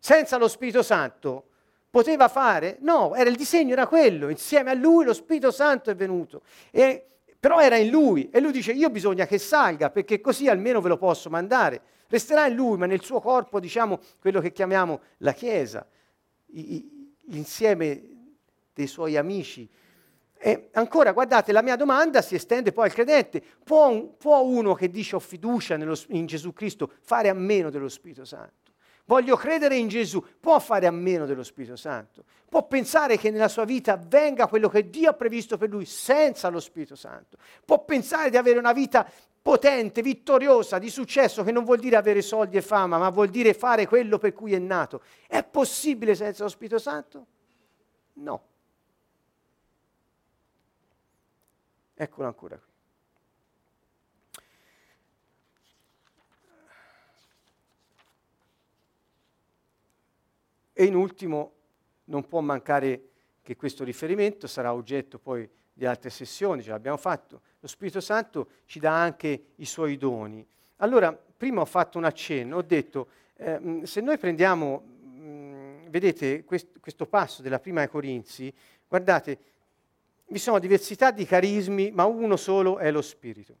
senza lo Spirito Santo, poteva fare? No, era il disegno, era quello, insieme a lui lo Spirito Santo è venuto. E però era in lui e lui dice io bisogna che salga perché così almeno ve lo posso mandare. Resterà in lui, ma nel suo corpo, diciamo, quello che chiamiamo la Chiesa, i, i, l'insieme dei suoi amici. E ancora, guardate, la mia domanda si estende poi al credente. Può, può uno che dice ho fiducia nello, in Gesù Cristo fare a meno dello Spirito Santo? Voglio credere in Gesù, può fare a meno dello Spirito Santo, può pensare che nella sua vita avvenga quello che Dio ha previsto per lui senza lo Spirito Santo, può pensare di avere una vita potente, vittoriosa, di successo, che non vuol dire avere soldi e fama, ma vuol dire fare quello per cui è nato. È possibile senza lo Spirito Santo? No. Eccolo ancora qui. E in ultimo non può mancare che questo riferimento sarà oggetto poi di altre sessioni, ce l'abbiamo fatto. Lo Spirito Santo ci dà anche i suoi doni. Allora, prima ho fatto un accenno, ho detto, eh, se noi prendiamo, mh, vedete, quest- questo passo della prima ai Corinzi, guardate, vi sono diversità di carismi, ma uno solo è lo Spirito.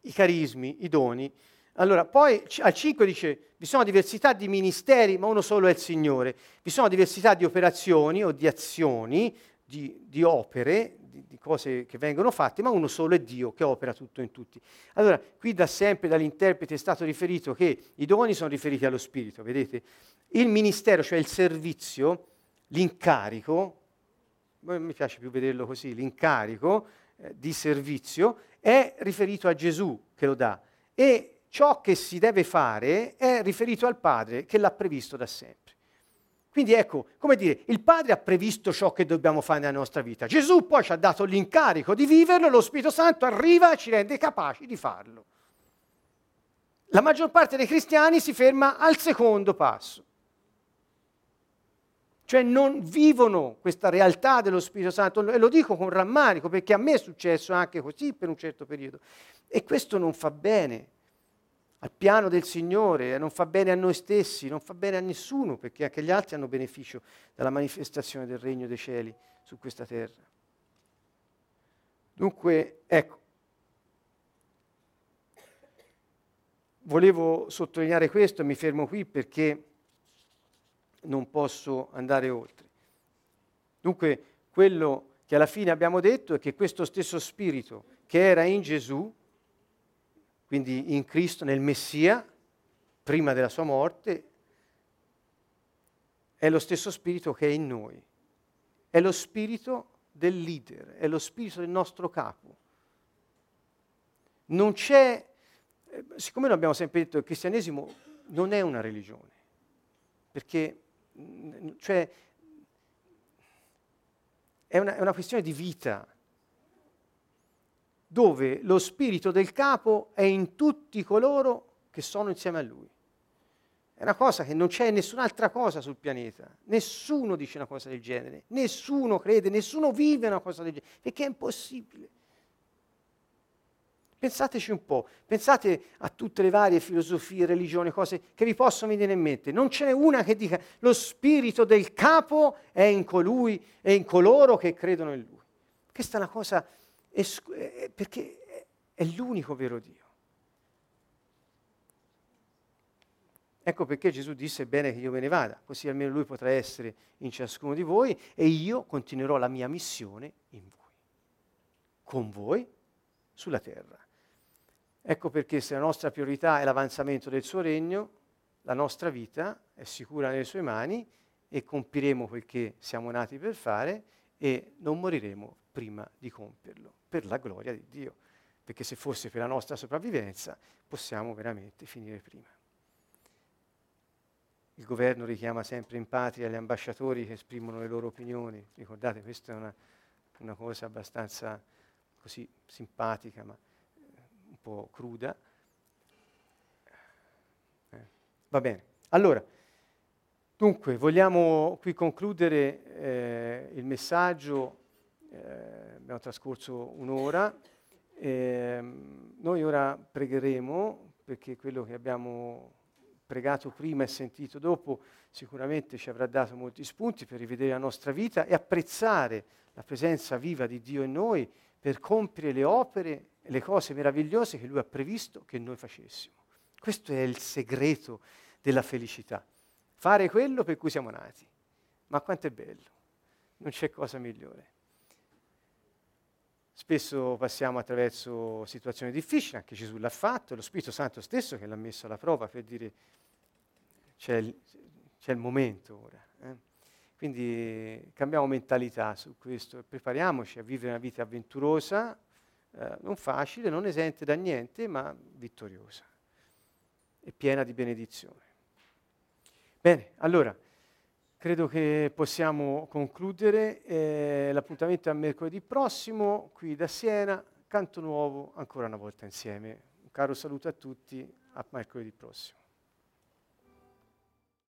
I carismi, i doni, allora, poi al 5 dice, vi sono diversità di ministeri, ma uno solo è il Signore. Vi sono diversità di operazioni o di azioni, di, di opere, di, di, cose che vengono fatte, ma uno solo è Dio che opera tutto in tutti. Allora, qui da sempre dall'interprete è stato riferito che i doni sono riferiti allo Spirito, vedete? Il ministero, cioè il servizio, l'incarico, mi piace più vederlo così, l'incarico eh, di servizio è riferito a Gesù che lo dà. E ciò che si deve fare è riferito al Padre che l'ha previsto da sempre. Quindi ecco, come dire, il Padre ha previsto ciò che dobbiamo fare nella nostra vita. Gesù poi ci ha dato l'incarico di viverlo, lo Spirito Santo arriva e ci rende capaci di farlo. La maggior parte dei cristiani si ferma al secondo passo. Cioè non vivono questa realtà dello Spirito Santo, e lo dico con rammarico perché a me è successo anche così per un certo periodo. E questo non fa bene al piano del Signore, non fa bene a noi stessi, non fa bene a nessuno, perché anche gli altri hanno beneficio dalla manifestazione del regno dei cieli su questa terra. Dunque, ecco, volevo sottolineare questo, mi fermo qui perché non posso andare oltre. Dunque, quello che alla fine abbiamo detto è che questo stesso spirito che era in Gesù, quindi in Cristo, nel Messia, prima della sua morte, è lo stesso spirito che è in noi. È lo spirito del leader, è lo spirito del nostro capo. Non c'è, eh, siccome noi abbiamo sempre detto che il cristianesimo non è una religione, perché mm, cioè, è una, è una questione di vita, dove lo spirito del capo è in tutti coloro che sono insieme a lui. È una cosa che non c'è nessun'altra cosa sul pianeta. Nessuno dice una cosa del genere, nessuno crede, nessuno vive una cosa del genere, perché è impossibile. Pensateci un po', pensate a tutte le varie filosofie, religioni, cose che vi possono venire in mente. Non ce n'è una che dica lo spirito del capo è in colui e in coloro che credono in lui. Questa è una cosa, perché è l'unico vero Dio. Ecco perché Gesù disse è bene che io me ne vada, così almeno lui potrà essere in ciascuno di voi e io continuerò la mia missione in voi, con voi sulla terra. Ecco perché se la nostra priorità è l'avanzamento del suo regno, la nostra vita è sicura nelle sue mani e compiremo quel che siamo nati per fare e non moriremo prima di compierlo, per la gloria di Dio, perché se fosse per la nostra sopravvivenza possiamo veramente finire prima. Il governo richiama sempre in patria gli ambasciatori che esprimono le loro opinioni. Ricordate, questa è una, una cosa abbastanza così simpatica, ma eh, un po' cruda. Eh, va bene. Allora, dunque, vogliamo qui concludere eh, il messaggio. Eh, abbiamo trascorso un'ora. Ehm, noi ora pregheremo perché quello che abbiamo pregato prima e sentito dopo, sicuramente ci avrà dato molti spunti per rivedere la nostra vita e apprezzare la presenza viva di Dio in noi per compiere le opere e le cose meravigliose che Lui ha previsto che noi facessimo. Questo è il segreto della felicità. Fare quello per cui siamo nati. Ma quanto è bello. Non c'è cosa migliore. Spesso passiamo attraverso situazioni difficili, anche Gesù l'ha fatto, è lo Spirito Santo stesso che l'ha messo alla prova per dire c'è il, c'è il momento ora. Eh? Quindi cambiamo mentalità su questo prepariamoci a vivere una vita avventurosa, eh, non facile, non esente da niente, ma vittoriosa e piena di benedizione. Bene, allora, credo che possiamo concludere. Eh, l'appuntamento a mercoledì prossimo, qui da Siena, canto nuovo, ancora una volta insieme. Un caro saluto a tutti, a mercoledì prossimo.